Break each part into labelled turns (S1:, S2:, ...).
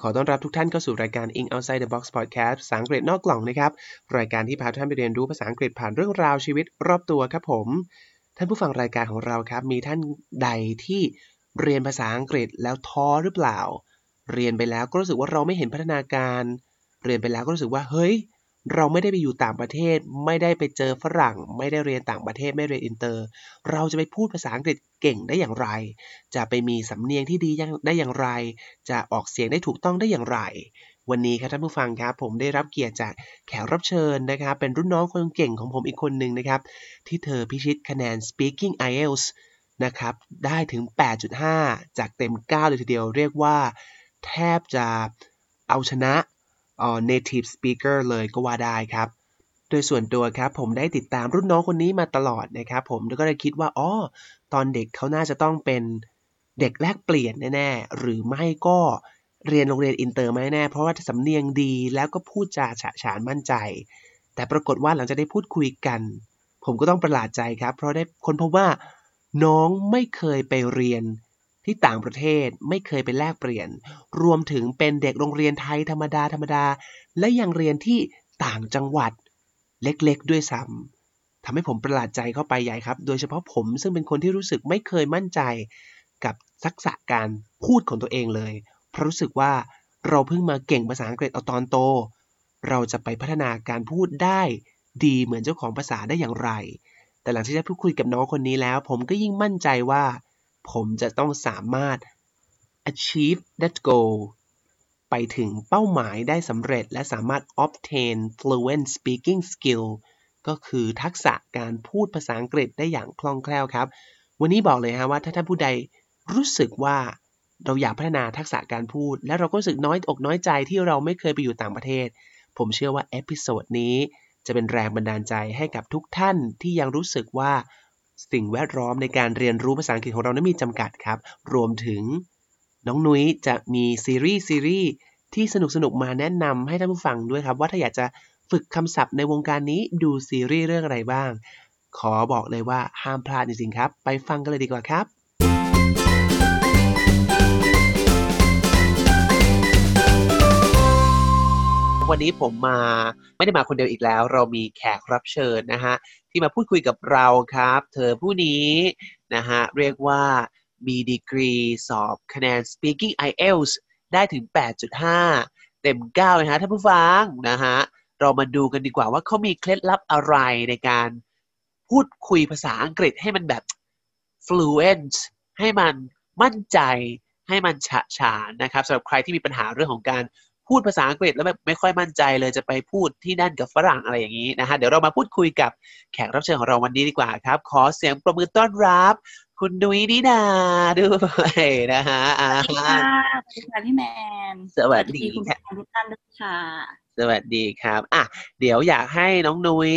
S1: ขอต้อนรับทุกท่านเข้าสู่รายการ In Outside the Box Podcast ภาษาอังกฤษนอกกล่องนะครับ รายการที่พาท่านไปเรียนรู้ภาษาอังกฤษผ่านเรื่องราวชีวิตรอบตัวครับผม ท่านผู้ฟังรายการของเราครับ มีท่านใดที่เรียนภาษาอังกฤษแล้วท้อหรือเปล่า เรียนไปแล้วก็รู้สึกว่าเราไม่เห็นพัฒนาการ เรียนไปแล้วก็รู้สึกว่าเฮ้ย เราไม่ได้ไปอยู่ต่างประเทศ ไม่ได้ไปเจอฝรั่ง ไม่ได้เรียนต่างประเทศไม่เรียนอินเตอร์ เราจะไปพูดภาษาอังกฤษเก่งได้อย่างไร จะไปมีสำเนียงที่ดีได้อย่างไร จะออกเสียงได้ถูกต้องได้อย่างไร วันนี้ครับท่านผู้ฟังครับ ผมได้รับเกียรติจากแขกรับเชิญนะครับ เป็นรุ่นน้องคนเก่งของผมอีกคนหนึ่งนะครับ ที่เธอพิชิตคะแนน speaking IELTS นะครับ ได้ถึง 8.5 จากเต็ม 9 เลยทีเดียวเรียกว่า แทบจะเอาชนะ native speaker เลยก็ว่าได้ครับ โดยส่วนตัวครับผมได้ติดตามรุ่นน้องคนนี้มาตลอดนะครับผมแล้วก็เลยคิดว่าอ๋อตอนเด็กเขาน่าจะต้องเป็นเด็กแลกเปลี่ยนแน่ๆ หรือไม่ก็เรียนโรงเรียนอินเตอร์มาแน่เพราะว่าสำเนียงดีแล้วก็พูดจาฉะฉานมั่นใจ แต่ปรากฏว่าหลังจากได้พูดคุยกัน ผมก็ต้องประหลาดใจครับ เพราะได้ค้นพบว่าน้องไม่เคยไปเรียน ที่ต่างประเทศไม่เคยไปแลกเปลี่ยน รวมถึงเป็นเด็กโรงเรียนไทยธรรมดาธรรมดา และยังเรียนที่ต่างจังหวัดเล็กๆ ด้วยซ้ำทำให้ผมประหลาดใจเข้าไปใหญ่ครับ โดยเฉพาะผมซึ่งเป็นคนที่รู้สึกไม่เคยมั่นใจกับทักษะการพูดของตัวเองเลย เพราะรู้สึกว่าเราเพิ่งมาเก่งภาษาอังกฤษเอาตอนโต เราจะไปพัฒนาการพูดได้ดีเหมือนเจ้าของภาษาได้อย่างไร แต่หลังที่ได้พูดคุยกับน้องคนนี้แล้ว ผมก็ยิ่งมั่นใจว่า ผมจะต้องสามารถ achieve that goal ไปถึงเป้าหมายได้สำเร็จ และสามารถ obtain fluent speaking skill ก็คือทักษะการพูดภาษาอังกฤษได้อย่างคล่องแคล่วครับ วันนี้บอกเลยฮะว่าถ้าท่านผู้ใดรู้สึกว่าเราอยากพัฒนาทักษะการพูด และเราก็รู้สึกน้อยอกน้อยใจที่เราไม่เคยไปอยู่ต่างประเทศ ผมเชื่อว่า episode นี้จะเป็นแรงบันดาลใจให้กับทุกท่านที่ยังรู้สึกว่า สิ่งแวดล้อมในการเรียนรู้ภาษาอังกฤษของเรานั้นมีจำกัดครับ รวมถึงน้องนุ้ยจะมีซีรีส์ซีรีส์ที่สนุกสนุกมาแนะนำให้ท่านผู้ฟังด้วยครับ ว่าถ้าอยากจะฝึกคำศัพท์ในวงการนี้ดูซีรีส์เรื่องอะไรบ้าง ขอบอกเลยว่าห้ามพลาดจริงๆครับ ไปฟังกันเลยดีกว่าครับ วันนี้ผมมาไม่ได้มาคนเดียวอีกแล้ว เรามีแขกรับเชิญนะฮะที่มาพูดคุยกับเราครับ เธอผู้นี้นะฮะเรียกว่ามีดีกรีสอบคะแนน speaking IELTS ได้ถึง 8.5 เต็ม 9 นะฮะท่านผู้ฟังนะฮะเรามาดูกันดีกว่าว่าเขามีเคล็ดลับอะไรในการพูดคุยภาษาอังกฤษให้มันแบบ fluent ให้มันมั่นใจให้มันฉะฉานนะครับสำหรับใครที่มีปัญหาเรื่องของการ พูดภาษาอังกฤษแล้วแบบไม่ค่อยมั่นใจเลยจะไปพูดที่นั่นกับฝรั่งอะไรอย่างนี้นะฮะเดี๋ยวเรามาพูดคุยกับแขกรับเชิญของเราวันนี้ดีกว่าครับ ขอเสียงประมือต้อนรับ คุณนุ้ยนิดาด้วยนะฮะ
S2: สวัสดีค่ะสวัสดีค่ะพี่แมน
S1: สวัสดี
S2: คุณ
S1: ค่ะ
S2: ผู้ฟังทุกท่านด้วยค่ะ
S1: สวัสดีครับอะเดี๋ยวอยากให้น้องนุ้ย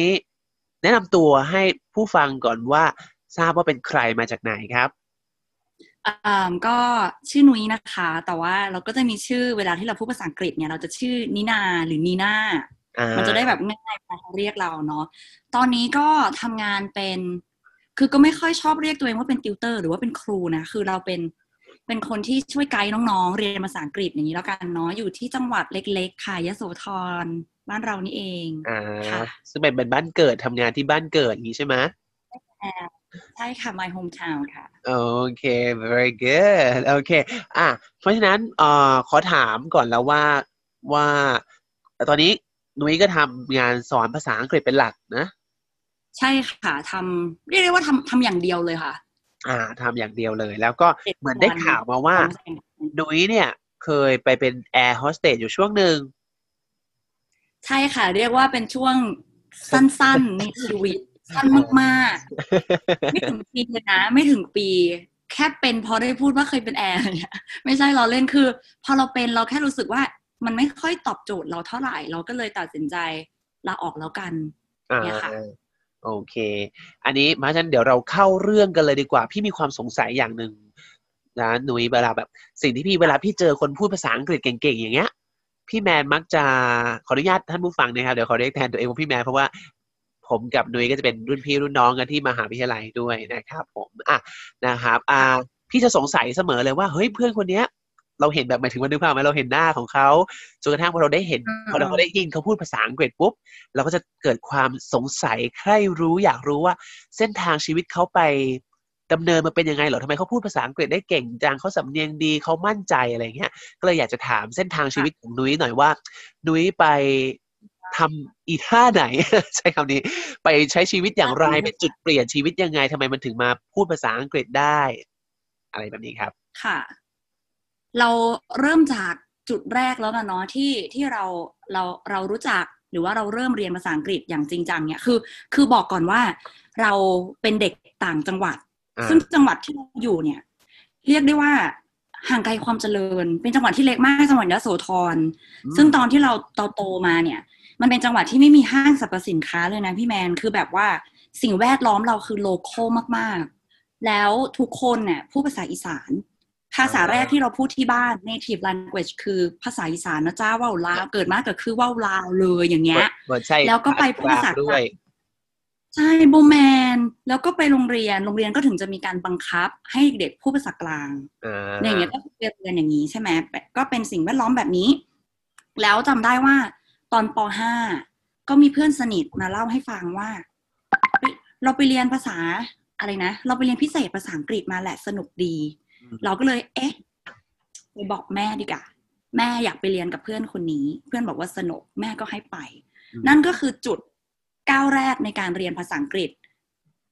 S1: แนะนำตัวให้ผู้ฟังก่อนว่าทราบว่าเป็นใครมาจากไหนครับ
S2: อ่า ก็ชื่อนุ้ยนะคะ แต่ว่าเราก็จะมีชื่อเวลาที่เราพูดภาษาอังกฤษเนี่ยเราจะชื่อนินาหรือนีน่า
S1: อ่า
S2: มันจะได้แบบง่ายๆเวลาเขาเรียกเราเนาะตอนนี้ก็ทำงานเป็น คือก็ไม่ค่อยชอบเรียกตัวเองว่าเป็นติวเตอร์ หรือว่าเป็นครูนะคือเราเป็นเป็นคนที่ช่วยไกด์น้องๆ เรียนภาษาอังกฤษอย่างนี้แล้วกันเนาะอยู่ที่จังหวัดเล็กๆค่ะยโสธรบ้านเรานี่เอง
S1: อ่า
S2: ค่ะ
S1: ซึ่งเป็นเป็นบ้านเกิดทำงานที่บ้านเกิดอย่างนี้ใช่ไหม
S2: ใช่ค่ะ my hometown ค่ะ
S1: โอเค very good โอเค อะ เพราะฉะนั้นเอ่อขอถามก่อนแล้วว่าว่า ตอนนี้นุ้ยก็ทำงานสอนภาษาอังกฤษเป็นหลักนะ
S2: ใช่ค่ะทำเรียกได้ว่าทำทำอย่างเดียวเลยค่ะ
S1: อ่าทำอย่างเดียวเลย แล้วก็
S2: เจ็ด
S1: เหมือนได้
S2: วัน
S1: ข่าวมาว่านุ้ยเนี่ย เคยไปเป็นแอร์โฮสเตสอยู่ช่วงหนึ่ง
S2: ใช่ค่ะ เรียกว่าเป็นช่วงสั้นๆในชีวิต สั้นมากๆ ไม่ถึงปีเลยนะ ไม่ถึงปี แค่เป็นเพราะได้พูดว่าเคยเป็นแอร์เนี่ยไม่ใช่เราเล่นคือ พอเราเป็นเราแค่รู้สึกว่ามันไม่ค่อยตอบโจทย์เราเท่าไหร่ เราก็เลยตัดสินใจลาออกแล้วกันเนี่ยค่ะ
S1: โอเค อันนี้มาฉันเดี๋ยวเราเข้าเรื่องกันเลยดีกว่า พี่มีความสงสัยอย่างหนึ่งนะหนุยเวลาแบบ สิ่งที่พี่เวลาพี่เจอคนพูดภาษาอังกฤษเก่งๆอย่างเงี้ย พี่แมนมักจะขออนุญาตท่านผู้ฟังนะครับเดี๋ยวขอเรียกแทนตัวเองว่าพี่แมนเพราะว่า ผมกับหนุยก็จะเป็นรุ่นพี่รุ่นน้องกันที่มหาวิทยาลัยด้วยนะครับผมอะนะครับอ่าพี่จะสงสัยเสมอเลยว่าเฮ้ยเพื่อนคนเนี้ยเราเห็นแบบหมายถึงว่านึกภาพไหมเราเห็นหน้าของเขาจนกระทั่งพอเราได้เห็น
S2: อืม
S1: พอเราได้ยินเขาพูดภาษาอังกฤษปุ๊บเราก็จะเกิดความสงสัยใคร่รู้อยากรู้ว่า เส้นทางชีวิตเขาไปดำเนินมาเป็นยังไงเหรอทำไมเขาพูดภาษาอังกฤษได้เก่งจังเขาสำเนียงดีเขามั่นใจอะไรเงี้ย ก็เลยอยากจะถามเส้นทางชีวิตของนุ้ยหน่อยว่า นุ้ยไป ทำอีท่าไหน ใช้คำนี้ ไปใช้ชีวิตอย่างไรเป็นจุดเปลี่ยนชีวิตยังไงทำไมมันถึงมาพูดภาษาอังกฤษได้ อะไรแบบนี้ครับ
S2: ค่ะ เราเริ่มจากจุดแรกแล้วกันเนาะที่ที่เราเราเรารู้จักหรือว่าเราเริ่มเรียนภาษาอังกฤษอย่างจริงจังเนี่ยคือ คือบอกก่อนว่าเราเป็นเด็กต่างจังหวัด
S1: อ่า
S2: ซึ่งจังหวัดที่เราอยู่เนี่ย เรียกได้ว่าห่างไกลความเจริญ เป็นจังหวัดที่เล็กมากจังหวัดยโสธรซึ่งตอนที่เราโตโตๆมาเนี่ย มันเป็นจังหวัดที่ไม่มีห้างสรรพสินค้าเลยนะพี่แมนคือแบบว่าสิ่งแวดล้อมเราคือโลคอลมากๆ แล้วทุกคนเนี่ยพูดภาษาอีสาน ภาษาแรกที่เราพูดที่บ้าน native language คือภาษาอีสานนะจ้าว่าวลาวเกิดมาก็คือว่าวลาวเลยอย่างเงี้ย
S1: เหมือนใช่
S2: แล้วก็ไปพูดภาษา
S1: ด้วย
S2: ใช่โบแมน แล้วก็ไปโรงเรียนโรงเรียนก็ถึงจะมีการบังคับให้เด็กพูดภาษากลาง
S1: อ่า
S2: อย่างเงี้ยก็คือเรียนอย่างนี้ใช่ไหมก็เป็นสิ่งแวดล้อมแบบนี้ แล้วจำได้ว่า ตอนป .5 ก็มีเพื่อนสนิทมาเล่าให้ฟังว่าเฮ้ยเราไปเรียนภาษาอะไรนะ เราไปเรียนพิเศษภาษาอังกฤษมาแหละสนุกดี เราก็เลย เอ๊ะไปบอกแม่ดีกว่าแม่อยากไปเรียนกับเพื่อนคนนี้ เพื่อนบอกว่าสนุกแม่ก็ให้ไป
S1: อืม
S2: นั่นก็คือจุดก้าวแรกในการเรียนภาษาอังกฤษ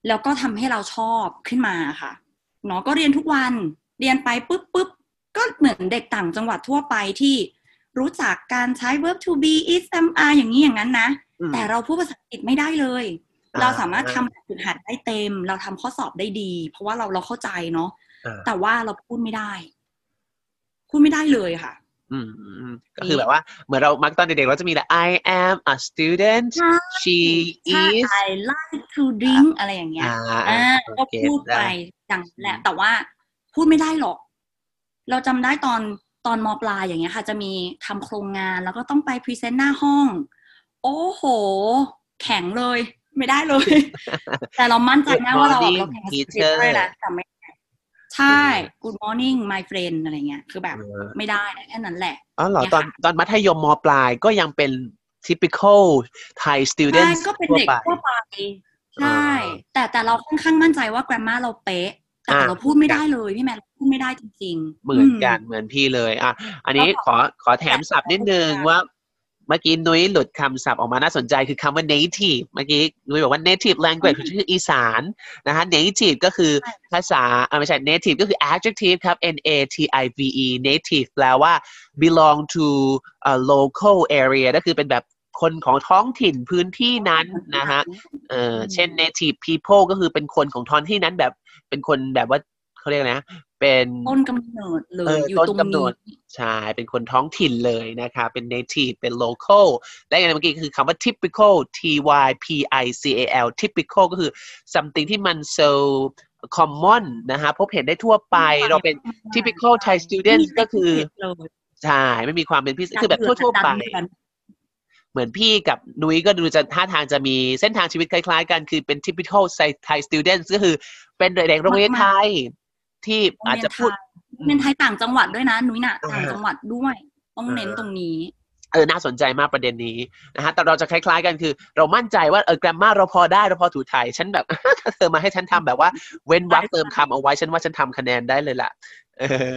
S2: แล้วก็ทำให้เราชอบขึ้นมาค่ะเนาะก็เรียนทุกวันเรียนไปปุ๊บปุ๊บก็เหมือนเด็กต่างจังหวัดทั่วไปที่ รู้จักการใช้ verb to be is am are อย่างนี้อย่างนั้นนะ
S1: อืม
S2: แต่เราพูดภาษาอังกฤษไม่ได้เลย
S1: อ่า
S2: เราสามารถทำแบบฝึกหัดได้เต็ม เราทำข้อสอบได้ดี เพราะว่าเราเราเข้าใจเนาะ
S1: อ่า
S2: แต่ว่าเราพูดไม่ได้ พูดไม่ได้เลยค่ะ
S1: อืมอืมอืมก็คือแบบว่าเหมือนเรามักตอนเด็กๆเราจะมีแต่ I am a student
S2: ใช่
S1: she
S2: ใช่
S1: is
S2: I like to drink อะไรอย่างเงี้ย
S1: อ่า
S2: อ่า
S1: โอ
S2: ก็
S1: เค
S2: พูดไป
S1: ได้
S2: อย่างนั้นแหละแต่ว่าพูดไม่ได้หรอก เราจำได้ตอน ตอนมปลายอย่างเงี้ยค่ะ จะมีทำโครงงานแล้วก็ต้องไปพรีเซนต์หน้าห้อง โอ้โห แข็งเลย ไม่ได้เลย แต่เรามั่นใจนะว่าเราแบบเราแข็งสคริปต์ได้นะแต่ไม่ได้ใช่ Good morning my friend อะไรเงี้ย คือแบบ
S1: เออ
S2: ไม่ได้แค่นั้นแหละ
S1: อ๋อเหรอ
S2: เนี่ย
S1: ตอน
S2: ค่ะ
S1: ตอนมัธยมมปลายก็ยังเป็น typical Thai
S2: ใช่
S1: student
S2: ก็เป็น
S1: ทั่ว
S2: เด็ก
S1: ไป
S2: ทั่วไป ใช่
S1: อ่า
S2: แต่แต่เราค่อนข้างมั่นใจว่า grammar เราเป๊ะ แต่
S1: อ่า
S2: เราพูดไม่ได้เลยพี่แมนเราพูดไม่ได้จริงๆ
S1: เหมือนกันเหมือนพี่เลยอะอันนี้ขอขอแถมศัพท์นิดนึงว่าเมื่อกี้นุ้ยหลุดคำศัพท์ออกมาน่าสนใจคือคำว่า native เมื่อกี้นุ้ยบอกว่า native language คือชื่ออีสานนะฮะ native ก็คือ
S2: ใช่
S1: ภาษาอ่าไม่ใช่ native ก็คือ adjective ครับ n a t i v e native แปลว่า belong to a local area ก็คือเป็นแบบ คนของท้องถิ่นพื้นที่นั้นนะฮะเออเช่น native people ก็คือเป็นคนของท้องที่นั้นแบบเป็นคนแบบว่าเขาเรียกอะไรนะ เป็น
S2: ต้นกำเนิดเล
S1: เอยอ
S2: อยู่
S1: ต้น
S2: ตรง
S1: กำเนิ
S2: นี้
S1: ดใช่เป็นคนท้องถิ่นเลยนะคะเป็น native เป็น local และอย่างเมื่อกี้คือคำว่า typical t y p i c a l typical ก็คือ something ที่มัน so common นะฮะพบเห็นได้ทั่วไปเราเป็น typical Thai students ก็คือใช่ไม่มีความเป็นพิเศษคือแบบทั่วๆไป เหมือนพี่กับนุ้ยก็ดูจะท่าทางจะมีเส้นทางชีวิตคล้ายๆ กัน คือเป็น typical Thai students ก็คือเป็นเด็กโรงเรียนไทย ที่อาจจะพูด
S2: เป็นไทยต่างจังหวัดด้วยนะ นุ้ยน่ะ
S1: อ่า
S2: ต่างจังหวัดด้วยต้องเน้นตรงนี้
S1: เออ น่าสนใจมากประเด็นนี้นะฮะ แต่เราจะคล้าย ๆ กันคือ เรามั่นใจว่าเออ grammar เราพอได้ เราพอถูไทย ฉันแบบถ้าเธอมาให้ฉันทำแบบว่า เว้นวรรคเติมคำเอาไว้ ฉันว่าฉันทำคะแนนได้เลยล่ะ เออ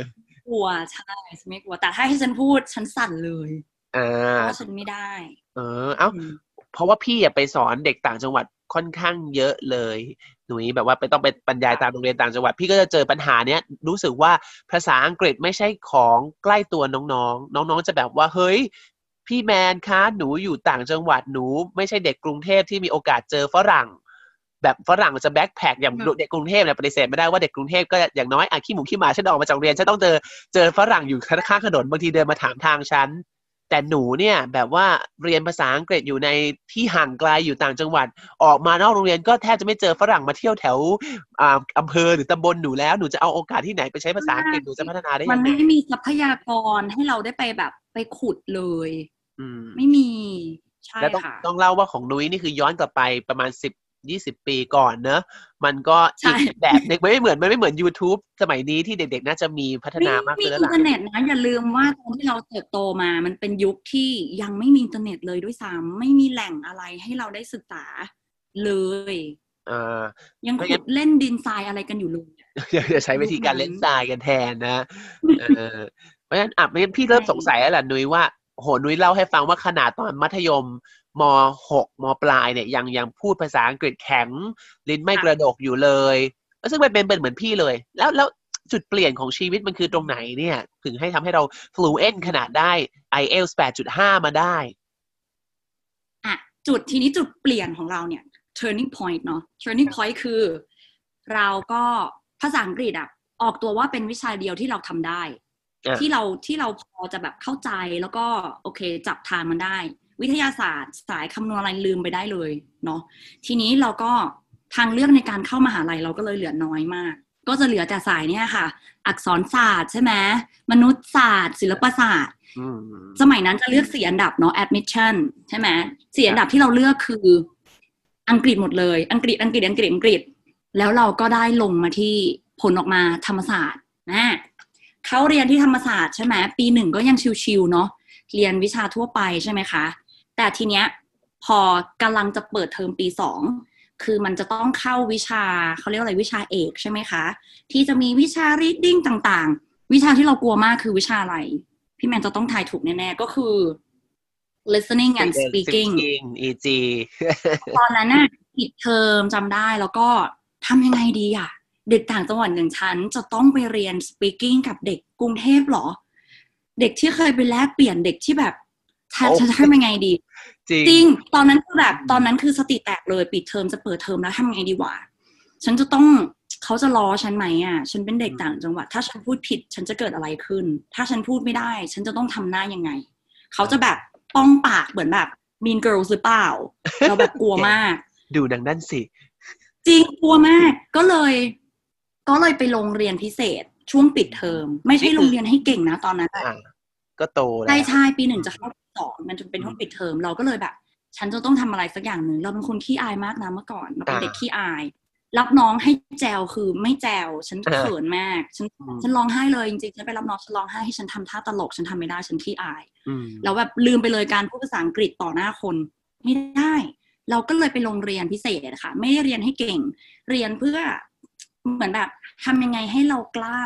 S2: กลัว ใช่ฉันไม่กลัว แต่ถ้าให้ฉันพูด ฉันสั่นเลย
S1: อ่า
S2: เพราะว่าฉันไม่ได้
S1: เออ เอ้า
S2: อืม
S1: เพราะว่าพี่อะไปสอนเด็กต่างจังหวัดค่อนข้างเยอะเลย หนุ่ยแบบว่าไปต้องไปบรรยายตามโรงเรียนต่างจังหวัด พี่ก็จะเจอปัญหาเนี้ย รู้สึกว่าภาษาอังกฤษไม่ใช่ของใกล้ตัวน้องๆ น้องๆ จะแบบว่า เฮ้ย พี่แมนคะ หนูอยู่ต่างจังหวัด หนู ไม่ใช่เด็กกรุงเทพที่มีโอกาสเจอฝรั่ง แบบฝรั่งจะแบ็คแพคอย่าง
S2: อืม
S1: เด็กกรุงเทพเนี่ยปฏิเสธไม่ได้ว่าเด็กกรุงเทพก็อย่างน้อยอะขี้หมูขี้หมาฉันออกมาจากโรงเรียนฉันต้องเจอเจอฝรั่งอยู่ข้างถนนบางทีเดินมาถามทางฉัน แต่หนูเนี่ยแบบว่าเรียนภาษาอังกฤษอยู่ในที่ห่างไกลอยู่ต่างจังหวัด ออกมานอกโรงเรียนก็แทบจะไม่เจอฝรั่งมาเที่ยวแถวอ่าอำเภอหรือตำบลหนูแล้วหนูจะเอาโอกาสที่ไหนไปใช้ภาษาอังกฤษหนูจะพัฒนาได้
S2: มั
S1: ยั
S2: น
S1: งไง
S2: ไม่มีทรัพยากรให้เราได้ไปแบบไปขุดเลย
S1: อืม
S2: ไม่มีใช่
S1: แล้วต้อง
S2: ค่ะ
S1: ต้องเล่าว่าของนุ้ยนี่คือย้อนกลับไปประมาณสิบ ยี่สิบปีก่อนเนอะมันก็
S2: ใช่
S1: อีกแบบหนึงมันไม่เหมือนมันไม่เหมือน YouTube สมัยนี้ที่เด็กๆ น่าจะมีพัฒ
S2: ไม่
S1: นามาก
S2: มี
S1: ขึ้นแล้ว
S2: อิน
S1: ล่ะ
S2: เทอร์เน็ตนะอย่าลืมว่าตอนที่เราเติบโตมามันเป็นยุคที่ยังไม่มีอินเทอร์เน็ตเลยด้วยซ้ำไม่มีแหล่งอะไรให้เราได้ศึกษาเลย
S1: อ่า
S2: ยัง
S1: ไม่งั้
S2: ขุ
S1: น
S2: ดเล่นดินทรายอะไรกันอยู่เลย
S1: จะใช้วิธีการเล่นทรายกันแทนนะเออเพราะฉะนั้นอะไม่งั้นพี่เริ่ม
S2: ใช่
S1: สงสัยแล้วล่ะนุ้ยว่าโหนุ้ยเล่าให้ฟังว่าขนาดตอนมัธยม มหกมปลายเนี่ยยังยังพูดภาษาอังกฤษแข็ง ลิ้นไม่กระดกอยู่เลยแล้วซึ่งมันเป็นเป็นเหมือนพี่เลย แล้วแล้วจุดเปลี่ยนของชีวิตมันคือตรงไหนเนี่ย ถึงให้ทำให้เรา fluent ขนาดได้ IELTS 8.5 มาได้
S2: อะจุดทีนี้จุดเปลี่ยนของเราเนี่ย turning point เนาะ turning point คือ เราก็ภาษาอังกฤษอะออกตัวว่าเป็นวิชาเดียวที่เราทำได้
S1: อะ
S2: ที่เราที่เราพอจะแบบเข้าใจแล้วก็โอเค จับทางมันได้ วิทยาศาสตร์ สายคำนวณอะไรลืมไปได้เลยเนาะทีนี้เราก็ทางเลือกในการเข้ามหาลัยเราก็เลยเหลือน้อยมาก ก็จะเหลือแต่สายเนี่ยค่ะ อักษรศาสตร์ใช่ไหมมนุษยศาสตร์ ศิลปศาสตร์
S1: อืม
S2: สมัยนั้นจะเลือกสี่อันดับเนาะ admission ใช่ไหมสี่อันดับที่เราเลือกคืออังกฤษหมดเลย อังกฤษ อังกฤษ อังกฤษ อังกฤษ แล้วเราก็ได้ลงมาที่ผลออกมาธรรมศาสตร์นะเขาเรียนที่ธรรมศาสตร์ใช่ไหมปีหนึ่งก็ยังชิวๆเนาะ เรียนวิชาทั่วไปใช่ไหมคะ แต่ทีเนี้ยพอกำลังจะเปิดเทอมปีสองคือมันจะต้องเข้าวิชาเขาเรียกอะไรวิชาเอกใช่ไหมคะ ที่จะมีวิชา reading ต่างๆ วิชาที่เรากลัวมากคือวิชาอะไร พี่แมนจะต้องทายถูกแน่ๆ ก็คือ listening and speaking
S1: EG
S2: ตอนนั้นน่ะปิดเทอมจำได้แล้วก็ทำยังไงดีอะ เด็กต่างจังหวัดหนึ่งชั้น จะต้องไปเรียน speaking กับเด็กกรุงเทพเหรอ เด็กที่เคยไปแลกเปลี่ยนเด็กที่แบบฉัน
S1: โอ้
S2: ฉัน จะทำยังไงดี
S1: จริง
S2: จริง ตอนนั้นคือแบบตอนนั้นคือสติแตกเลยปิดเทอมจะเปิดเทอมแล้วทำไงดีวะฉันจะต้องเขาจะล้อฉันไหมอะ ฉันเป็นเด็กต่างจังหวัด ถ้าฉันพูดผิด ฉันจะเกิดอะไรขึ้น ถ้าฉันพูดไม่ได้ ฉันจะต้องทำหน้ายังไง เขาจะแบบป้องปากเหมือนแบบ mean girls หรือเปล่า เราแบบกลัวมาก
S1: ดูดังนั้นสิ
S2: จริงกลัวมาก ก็เลย ก็เลยไปโรงเรียนพิเศษ ช่วงปิดเทอม ไม่ใช่
S1: นี่คือ
S2: โรงเรียนให้เก่งนะตอนนั้นอะ
S1: อ่าก็โตแล้ว
S2: ใช่ใช่ปีหนึ่งจะเข้าปี สองมันจะเป็นห้องปิดเทอมเราก็เลยแบบ ฉันจะต้องทำอะไรสักอย่างหนึ่งเราเป็นคนขี้อายมากนะเมื่อก่อนเราเป็น
S1: อ่า
S2: เด็กขี้อาย รับน้องให้แจวคือไม่แจวฉัน
S1: อ่า
S2: เขินมาก ฉัน
S1: อืม
S2: ฉันร้องไห้เลยจริงๆฉันไปรับน้องฉันร้องไห้ให้ฉันทำท่าตลกฉันทำไม่ได้ฉันขี้อาย
S1: อืม
S2: แล้วแบบลืมไปเลยการพูดภาษาอังกฤษต่อหน้าคนไม่ได้ เราก็เลยไปโรงเรียนพิเศษค่ะ ไม่ได้เรียนให้เก่ง เรียนเพื่อเหมือนแบบทำยังไงให้เรากล้า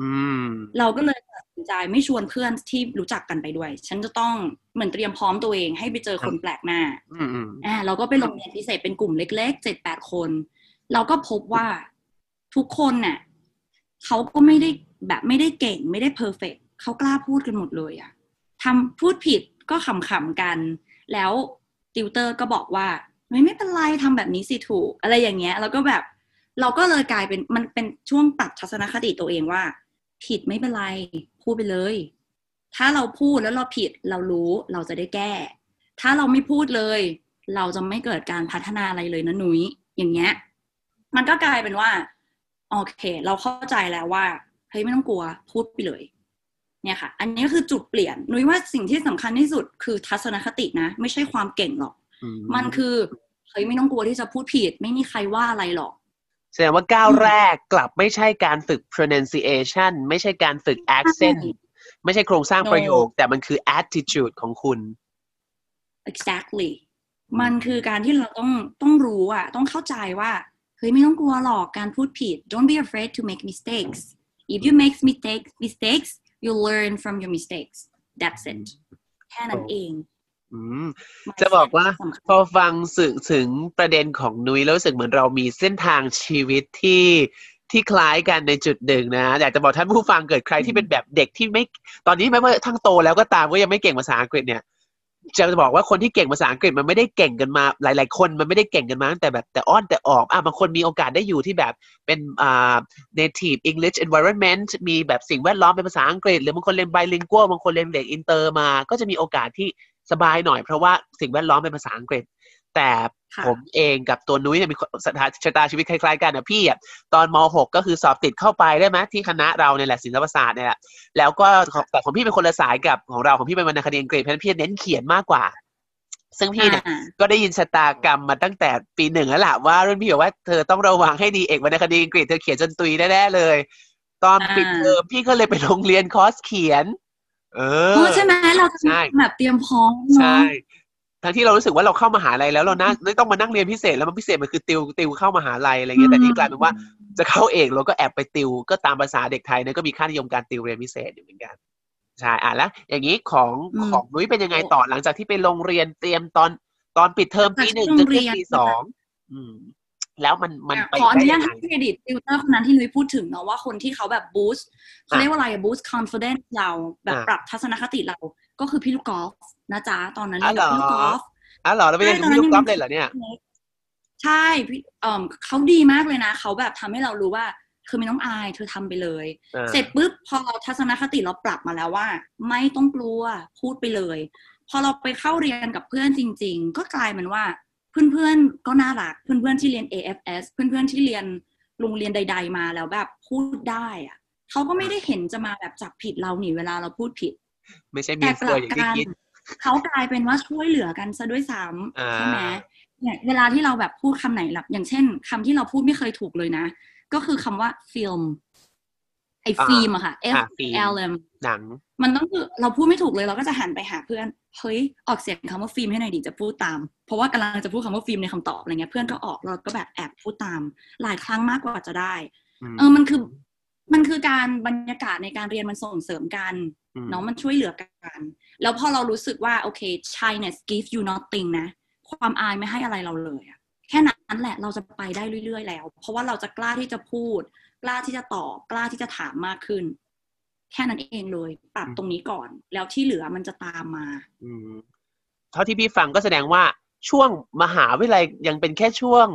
S1: อืม
S2: เราก็เลยตัดสิน ใจไม่ชวนเพื่อนที่รู้จักกันไปด้วย ฉันจะต้องเหมือนเตรียมพร้อมตัวเองให้ไปเจอคนแปลกหน้า
S1: อืมอืม
S2: อ่าเราก็ไปโรงเรียนพิเศษเป็นกลุ่มเล็กๆเจ็ดแปดคน เราก็พบว่าทุกคนน่ะเขาก็ไม่ได้แบบไม่ได้เก่งไม่ได้เพอร์เฟกเขากล้าพูดกันหมดเลยอะทำพูดผิดก็ขำๆกัน แล้วติวเตอร์ก็บอกว่าไม่ไม่เป็นไรทำแบบนี้สิถูก อะไรอย่างเงี้ย แล้วก็แบบ เราก็เลยกลายเป็นมันเป็นช่วงปรับทัศนคติตัวเองว่า ผิดไม่เป็นไร พูดไปเลย ถ้าเราพูดแล้วเราผิดเรารู้เราจะได้แก้ ถ้าเราไม่พูดเลย เราจะไม่เกิดการพัฒนาอะไรเลยนะนุ้ยอย่างเงี้ย มันก็กลายเป็นว่า โอเค เราเข้าใจแล้วว่าเฮ้ยไม่ต้องกลัวพูดไปเลย เนี่ยค่ะ อันนี้ก็คือจุดเปลี่ยนนุ้ยว่าสิ่งที่สำคัญที่สุดคือทัศนคตินะ ไม่ใช่ความเก่งหรอก
S1: อื
S2: มันคือเฮ้ยไม่ต้องกลัวที่จะพูดผิด ไม่มีใครว่าอะไรหรอก
S1: แสดงว่าก้าวแรกกลับไม่ใช่การฝึก pronunciation ไม่ใช่การฝึก accent ไม่ใช่โครงสร้าง
S2: No
S1: ประโยค แต่มันคือ attitude ของคุณ
S2: exactly มันคือการที่เราต้องต้องรู้อะต้องเข้าใจว่า เฮ้ยไม่ต้องกลัวหรอกการพูดผิด don't be afraid to make mistakes if you make mistakes mistakes you learn from your mistakes that's it แค่นั้นเอง
S1: อืม จะบอกว่า
S2: สำคัญ
S1: พอฟังสึกถึงประเด็นของนุ้ยแล้วรู้สึกเหมือนเรามีเส้นทางชีวิตที่ที่คล้ายกันในจุดหนึ่งนะอยากจะบอกท่านผู้ฟังเกิดใครที่เป็นแบบเด็กที่ไม่ตอนนี้แม้ว่าทั้งโตแล้วก็ตามก็ยังไม่เก่งภาษาอังกฤษเนี่ยจะบอกว่าคนที่เก่งภาษาอังกฤษมันไม่ได้เก่งกันมาหลาย ๆ คนมันไม่ได้เก่งกันมาตั้งแต่แบบแต่อ้อนแต่ออกอะบางคนมีโอกาสได้อยู่ที่แบบเป็นอ่า native English environment มีแบบสิ่งแวดล้อมเป็นภาษาอังกฤษ หรือบางคนเรียน bilingual บางคนเรียนเด็กอินเตอร์มา ก็จะมีโอกาสที่ สบายหน่อยเพราะว่าสิ่งแวดล้อมเป็นภาษาอังกฤษ แต่
S2: ค่ะ
S1: ผมเองกับตัวนุ้ยเนี่ยมีสถาชะตาชีวิตคล้ายๆกันนะพี่อะตอนม .6 ก็คือสอบติดเข้าไปได้ไหมที่คณะเราเนี่ยแหละศิลปศาสตร์เนี่ยแหละแล้วก็ของแต่ของพี่เป็นคนละสายกับของเราของพี่เป็นวรรณคดีอังกฤษเพราะฉะนั้นพี่เน้นเขียนมากกว่า ซึ่งพี่เนี่ย
S2: อ่า
S1: ก็ได้ยินชะตากรรมมาตั้งแต่ปีหนึ่งแล้วล่ะว่ารุ่นพี่บอกว่าเธอต้องระวังให้ดีเอกวรรณคดีอังกฤษเธอเขียนจนตุยแน่ๆเลย ตอนปิดเทอมพี่ก็เลยไปโรงเรียนคอร์สเขียน เออ
S2: โอ้ใช่ไหมเราจะ
S1: ใช่
S2: แบบเตรียมพร้อม
S1: ใช่
S2: เนาะ
S1: ทั้งที่เรารู้สึกว่าเราเข้ามหาลัยแล้วเราน่าไม่ต้องมานั่งเรียนพิเศษแล้วมันพิเศษมันคือติวติวเข้ามหาลัยอะไรเงี้ยแต่นี่กลายเป็นว่าจะเข้าเอกเราก็แอบไปติวก็ตามภาษาเด็กไทยเนี่ยก็มีค่านิยมการติวเรียนพิเศษอยู่เหมือนกันใช่อะแล้วอย่างนี้ของ
S2: อืม
S1: ของนุ้ยเป็นยังไงต่อหลังจากที่ไปโรงเรียนเตรียมตอนตอนปิดเทอมปีหนึ่ง
S2: จากที่
S1: จะ
S2: โรงเรี
S1: ขึ้น
S2: ยน
S1: ปีสองอืม แล้วมันมัน
S2: อะ
S1: ไป
S2: ขออ
S1: ได้
S2: นุญา
S1: ยั
S2: ต
S1: งไง
S2: ให้เครดิตติวเตอร์คนนั้นที่นุ้ยพูดถึงเนาะว่าคนที่เขาแบบบูสต์เขาเรียกว่าอะไรบูสต์ confidence เราแบบ
S1: อะ
S2: ปรับทัศนคติเราก็คือพี่ลูกกอล์ฟนะจ๊ะ ตอนนั้น
S1: อ๋อ
S2: เรียนกับ
S1: เหรอ
S2: พี่ลูกกอล์ฟ
S1: อ๋อเหรอเราไปเรียนกับพี่ลูกกอล์ฟเลยเหรอเนี่ย
S2: ใช่พี่เอ่อเขาดีมากเลยนะ เขาแบบทำให้เรารู้ว่าคือไม่ต้องอายเธอทำไปเลย
S1: อ่า
S2: เสร็จปุ๊บพอเราทัศนคติเราปรับมาแล้วว่า ไม่ต้องกลัวพูดไปเลย พอเราไปเข้าเรียนกับเพื่อนจริง ๆ ก็กลายเป็นว่า เพื่อนๆก็น่ารักเพื่อนๆที่เรียน AFS เพื่อนๆที่เรียนโรงเรียนใด ๆ มาแล้วแบบพูดได้อะเขาก็ไม่ได้เห็นจะมาแบบจับผิดเราหนิเวลาเราพูดผิด
S1: ไม่ใช่มี
S2: แต่
S1: เฟ
S2: ก
S1: อ
S2: ลั
S1: ร์อย่างที่
S2: กัน
S1: คิด
S2: เขากลายเป็นว่าช่วยเหลือกันซะด้วยซ้
S1: อ่าำ
S2: ใช่ไหมเนี่ยเวลาที่เราแบบพูดคำไหนหลับอย่างเช่นคำที่เราพูดไม่เคยถูกเลยนะ ก็คือคำว่าฟิล์มไอ้
S1: อ่า
S2: ฟิล์มอะค่ะ F
S1: อ่าฟิล์ม
S2: L M
S1: หนัง
S2: มันต้องคือเราพูดไม่ถูกเลยเราก็จะหันไปหาเพื่อน เฮ้ยออกเสียงคำว่าฟิล์มให้หน่อยดิจะพูดตาม เพราะว่ากำลังจะพูดคำว่าฟิล์มในคำตอบอะไรเงี้ยเพื่อนก็ออกเราก็แบบแอบพูดตาม หลายครั้งมากกว่าจะได้เออมันคือมันคือการบรรยากาศในการเรียนมันส่งเสริมกัน
S1: อืม
S2: เนาะมันช่วยเหลือกัน แล้วพอเรารู้สึกว่าโอเค shyness gives you nothing นะ ความอายไม่ให้อะไรเราเลยอะแค่นั้นแหละเราจะไปได้เรื่อยๆแล้ว เพราะว่าเราจะกล้าที่จะพูด กล้าที่จะตอบ กล้าที่จะถามมากขึ้น แค่นั้นเองเลย ปรับตรงนี้ก่อน แล้วที่เหลือมันจะตามมา
S1: อืมเท่าที่พี่ฟังก็แสดงว่าช่วงมหาวิทยาลัยยังเป็นแค่ช่วง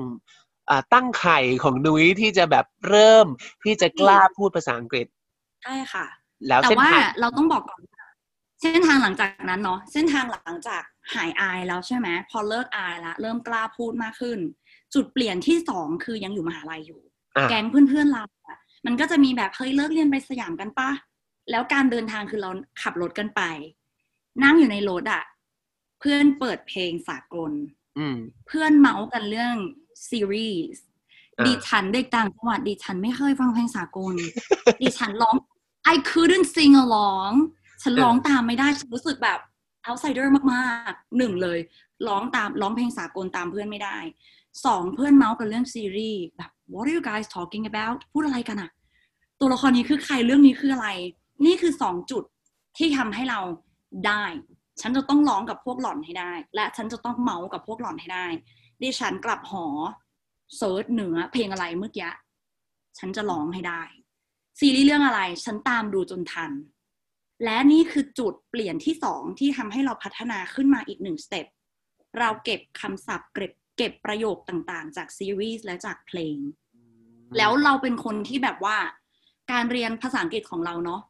S1: อ่าตั้งไข่ของนุ้ยที่จะแบบเริ่มที่จะกล้าพูดภาษาอังกฤษ
S2: ใช่ค่ะ
S1: แล้ว
S2: แต่
S1: เส้น
S2: ว่า
S1: ทาง
S2: เราต้องบอกก่อนว่าเส้นทางหลังจากนั้นเนาะเส้นทางหลังจากหายอายแล้วใช่ไหมพอเลิกอายละเริ่มกล้าพูดมากขึ้น จุดเปลี่ยนที่สองคือยังอยู่มหาลัยอยู่
S1: อะ
S2: แก๊งเพื่อนๆเราอะมันก็จะมีแบบเฮ้ยเลิกเรียนไปสยามกันปะ แล้วการเดินทางคือเราขับรถกันไป นั่งอยู่ในรถอะเพื่อนเปิดเพลงสากล
S1: อืม
S2: เพื่อนเมาส์กันเรื่องซีรีส์
S1: อ่า
S2: ดิฉันเด็กต่างจังหวัดดิฉันไม่เคยฟังเพลงสากล ดิฉันร้อง I couldn't sing along ฉันร้องตามไม่ได้ ฉันรู้สึกแบบ outsider มากๆหนึ่งเลย ร้องตามร้องเพลงสากลตามเพื่อนไม่ได้สองเพื่อนเมาส์กันเรื่องซีรีส์แบบ what are you guys talking about พูดอะไรกันอะตัวละครนี้คือใครเรื่องนี้คืออะไร นี่คือสองจุดที่ทำให้เราได้ ฉันจะต้องร้องกับพวกหล่อนให้ได้ และฉันจะต้องเมาส์กับพวกหล่อนให้ได้ ดิฉันกลับหอ search เนื้อเพลงอะไรเมื่อกี้ฉันจะร้องให้ได้ ซีรีส์เรื่องอะไร ฉันตามดูจนทัน และนี่คือจุดเปลี่ยนที่สองที่ทำให้เราพัฒนาขึ้นมาอีกหนึ่ง stepเราเก็บคำศัพท์เก็บเก็บประโยคต่างๆ จากซีรีส์และจากเพลง แล้วเราเป็นคนที่แบบว่า การเรียนภาษาอังกฤษของเราเนาะ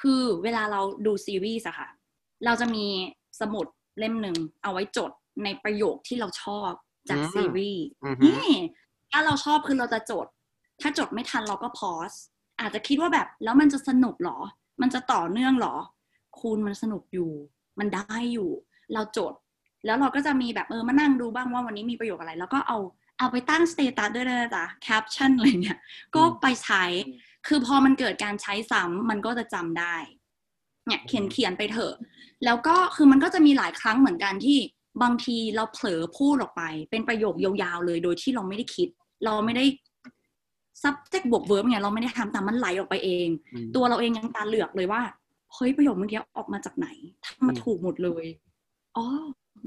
S2: คือเวลาเราดูซีรีส์อะค่ะ เราจะมีสมุดเล่มหนึ่งเอาไว้จดในประโยคที่เราชอบจาก
S1: อืม
S2: ซีรีส์
S1: อือฮึ
S2: นี่ถ้าเราชอบคือเราจะจด ถ้าจดไม่ทันเราก็พอสอาจจะคิดว่าแบบแล้วมันจะสนุกเหรอ มันจะต่อเนื่องเหรอ คุณมันสนุกอยู่ มันได้อยู่ เราจด แล้วเราก็จะมีแบบเออมานั่งดูบ้างว่าวันนี้มีประโยคอะไร แล้วก็เอา เอาไปตั้ง status ด้วยนะจ๊ะแคปชั่นอะไรเงี้ยก็ไปใช้ คือพอมันเกิดการใช้ซ้ำมันก็จะจำได้ เนี่ยเขียนเขียนไปเถอะ แล้วก็คือมันก็จะมีหลายครั้งเหมือนกันที่บางทีเราเผลอพูดออกไป เป็นประโยคยาวๆเลยโดยที่เราไม่ได้คิด เราไม่ได้ subject บวก verb เนี่ยเราไม่ได้ทำแต่มันไหลออกไปเอง
S1: อืม
S2: ตัวเราเองยังตาเหลือกเลยว่าเฮ้ยประโยคเมื่อกี้ออกมาจากไหนทำมา
S1: อืม
S2: ถูกหมดเลยอ๋อ